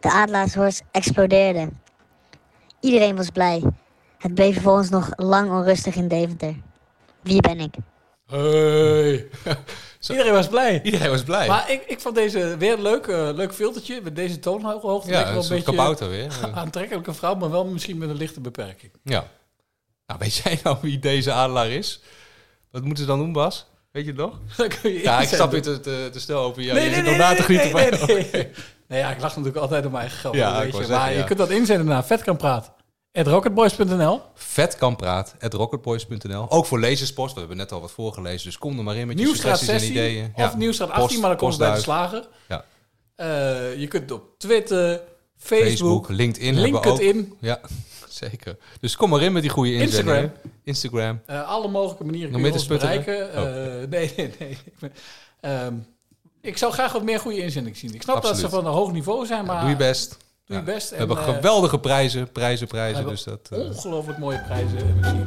De Adelaarshorst explodeerde. Iedereen was blij. Het bleef vervolgens nog lang onrustig in Deventer. Wie ben ik? Hey. Iedereen was blij. Iedereen was blij. Maar ik, ik vond deze weer een leuk, eh, leuk filtertje met deze toonhoogte. Ja, wel een soort kabouter weer. aantrekkelijke vrouw, maar wel misschien met een lichte beperking. Ja. Nou, weet jij nou wie deze adelaar is? Wat moeten ze dan doen, Bas? Weet je het nog? je ja, ik inzetten. stap weer te, te, te snel over jou. Nee, je nee, zit nee, nog na te nee, genieten nee, nee, nee. Nee, ja, ik lach natuurlijk altijd om mijn eigen geld. Ja, je. maar je ja. kunt dat inzenden naar Vet kan praat. rocketboys.nl. Vet kan praat, at rocketboys.nl. Ook voor lezerspost, we hebben net al wat voorgelezen, dus kom er maar in met je suggesties en 16 ideeën. of Nieuwstraat 18, post- maar dan komt het bij de slager. Ja. Eh, je kunt op Twitter, Facebook, LinkedIn, hebben we ook. LinkedIn. Ja, zeker. Dus kom maar in met die goede Instagram. inzendingen. Instagram. Eh, alle mogelijke manieren Nog kun je ons bereiken. Oh. Eh, nee, nee, nee. Ik, ben- ehm, ik zou graag wat meer goede inzendingen zien. Ik snap Absoluut. dat ze van een hoog niveau zijn, maar... Doe je best. Doe je Ja. best. We hebben En, eh, geweldige prijzen, prijzen, prijzen. Dus dat, eh, ongelooflijk mooie prijzen. En we zien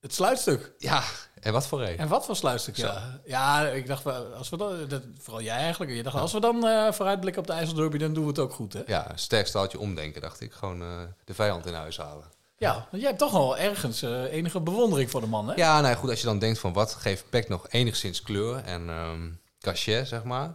het sluitstuk. Ja, en wat voor een? En wat voor sluitstuk, Zo. ja. Ja, ik dacht, wel, als we dan, dat, vooral jij eigenlijk, je dacht, als we dan eh, vooruitblikken op de IJsselderby, dan doen we het ook goed, hè? ja, sterk staaltje omdenken, dacht ik. Gewoon eh, de vijand in huis halen. Ja, want jij hebt toch wel ergens eh, enige bewondering voor de man, hè? Ja, nou goed, als je dan denkt van wat geeft PEC nog enigszins kleur en ehm cachet, zeg maar.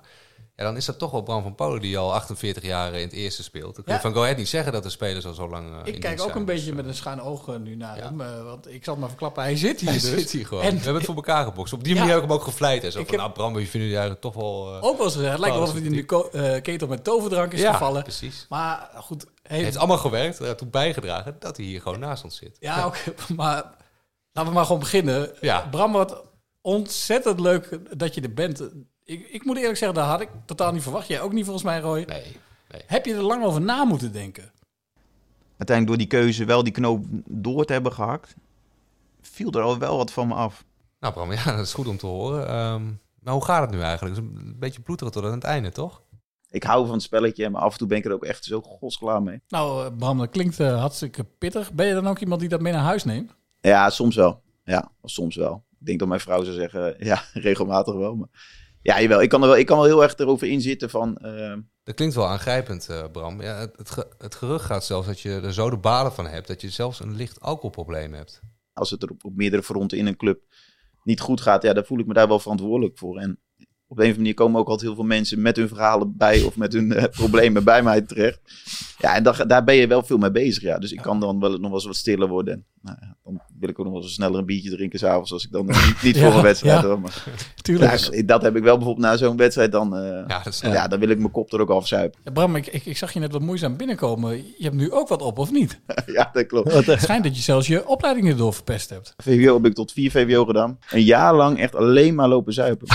Ja, dan is dat toch wel Bram van Polen die al 48 jaar in het eerste speelt. Dan kun je Ja. van Go Ahead niet zeggen dat de spelers al zo lang eh, Ik kijk ook zijn. een beetje met een schuin oog nu naar hem. eh, want ik zal het maar verklappen, hij zit hier Hij dus. zit hier gewoon. En we hebben het voor elkaar gebokst. Op die manier heb ik hem ook gevleid. En zo Ik van, heb- nou Bram, we vinden jullie eigenlijk toch wel... eh, ook wel eens gezegd, het lijkt wel of hij in de ketel met toverdrank is Ja, gevallen. precies. Maar goed, Het heeft, heeft allemaal gewerkt. Er toe bijgedragen dat hij hier gewoon naast ons zit. ja, oké, maar laten we maar gewoon beginnen. Bram, wat ontzettend leuk dat je er bent. Ik, ik moet eerlijk zeggen, dat had ik totaal niet verwacht. Jij ook niet volgens mij, Roy. Nee, nee. Heb je er lang over na moeten denken? uiteindelijk door die keuze wel die knoop door te hebben gehakt, viel er al wel wat van me af. Nou Bram, ja, dat is goed om te horen. Ehm, maar hoe gaat het nu eigenlijk? Het is een beetje ploeterig tot aan het einde, toch? Ik hou van het spelletje, maar af en toe ben ik er ook echt zo godsklaar mee. Nou, eh, Bram, dat klinkt eh, hartstikke pittig. Ben je dan ook iemand die dat mee naar huis neemt? Ja, soms wel. Ja, soms wel. Ik denk dat mijn vrouw zou zeggen, ja, regelmatig wel. Maar ja, jawel. Ik kan er wel, ik kan wel heel erg erover inzitten van... eh, Dat klinkt wel aangrijpend, eh, Bram. Ja, het, het, ge- het gerucht gaat zelfs dat je er zo de baden van hebt... dat je zelfs een licht alcoholprobleem hebt. als het er op, op meerdere fronten in een club niet goed gaat, ja, dan voel ik me daar wel verantwoordelijk voor. En op een of andere manier komen ook altijd heel veel mensen met hun verhalen bij of met hun eh, problemen bij mij terecht. Ja, en daar, daar ben je wel veel mee bezig. Ja. Dus ik kan dan wel nog wel eens wat stiller worden. En, nou ja, dan wil ik ook nog wel eens sneller een biertje drinken s'avonds als ik dan niet, niet Ja, voor een wedstrijd ja. hoor. Maar, Tuurlijk. Ja, dat heb ik wel bijvoorbeeld na zo'n wedstrijd. Dan, eh, Ja, dat is- ja, dan wil ik mijn kop er ook afzuipen. Ja, Bram, ik, ik, ik zag je net wat moeizaam binnenkomen. Je hebt nu ook wat op, of niet? ja, dat klopt. Het schijnt dat je zelfs je opleiding erdoor verpest hebt. VWO heb ik tot 4 VWO gedaan. Een jaar lang echt alleen maar lopen zuipen.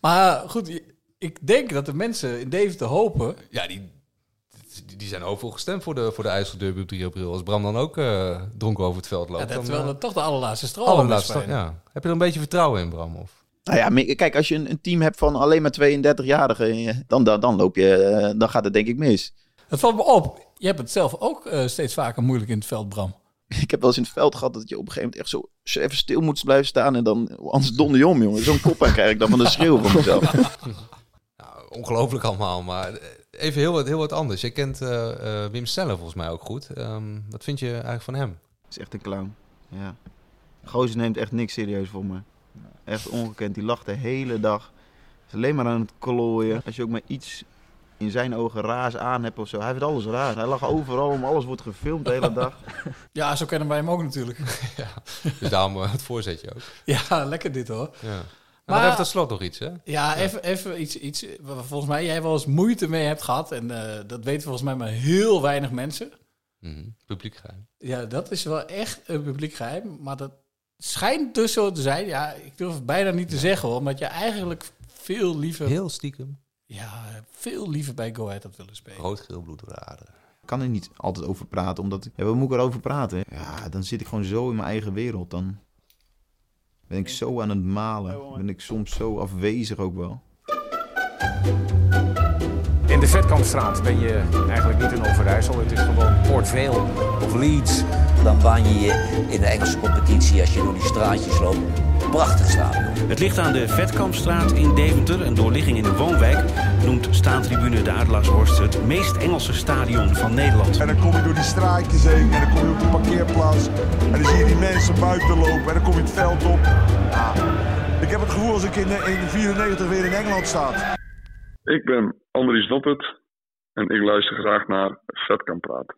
maar goed, je- ik denk dat de mensen in Deventer hopen... Ja, die, die, zijn hoopvol gestemd voor de, voor de IJsselderby op 3 april. Als Bram dan ook eh, dronken over het veld loopt. Ja, dat terwijl eh, toch de allerlaatste stroom allerlaatste is. ja. Heb je er een beetje vertrouwen in, Bram? Of? Nou ja, kijk, als je een, een team hebt van alleen maar 32-jarigen, eh, dan, dan, dan loop je, dan gaat het denk ik mis. Het valt me op. Je hebt het zelf ook eh, steeds vaker moeilijk in het veld, Bram. Ik heb wel eens in het veld gehad dat je op een gegeven moment echt zo even stil moet blijven staan en dan, anders donder je om, jongen. Zo'n kop aan krijg ik dan van de schreeuw van mezelf. Nou, ongelooflijk allemaal, maar even heel wat, heel wat anders. Je kent eh, eh, Wim Sneller volgens mij ook goed. Ehm, wat vind je eigenlijk van hem? is echt een clown, ja. Gozer neemt echt niks serieus voor me. Echt ongekend, die lacht de hele dag. Is alleen maar aan het klooien. Als je ook maar iets in zijn ogen raars aan hebt of zo. Hij vindt alles raar. Hij lacht overal om, alles wordt gefilmd de hele dag. Ja, zo kennen wij hem ook natuurlijk. ja, dus daarom eh, het voorzetje ook. Ja, lekker dit hoor. Ja. Maar, even tot slot nog iets, hè? Ja, even, even iets, iets waar volgens mij jij wel eens moeite mee hebt gehad. En eh, dat weten volgens mij maar heel weinig mensen. Publiek geheim. Ja, dat is wel echt een publiek geheim. Maar dat schijnt dus zo te zijn. Ja, ik durf het bijna niet te zeggen hoor. Omdat je eigenlijk veel liever... Heel stiekem. Ja, veel liever bij Go Ahead had willen spelen. Bloed door de aderen. Ik kan er niet altijd over praten, omdat... Ja, waar moet ik erover praten? Ja, dan zit ik gewoon zo in mijn eigen wereld. Dan ben ik zo aan het malen. Ben ik soms zo afwezig ook wel. In de Vetkampstraat ben je eigenlijk niet in Overijssel. Het is gewoon Port Vale of Leeds. Dan baan je je in de Engelse competitie als je door die straatjes loopt. Prachtig stadion. Het ligt aan de Vetkampstraat in Deventer, een doorligging in de woonwijk. Noemt staantribune de Adelaarshorst het meest Engelse stadion van Nederland. En dan kom je door die straatjes heen en dan kom je op de parkeerplaats. En dan zie je die mensen buiten lopen en dan kom je het veld op. Ja, ik heb het gevoel als ik in, eh, in 94 weer in Engeland sta. Ik ben Andries Noppert en ik luister graag naar Vet kan praten.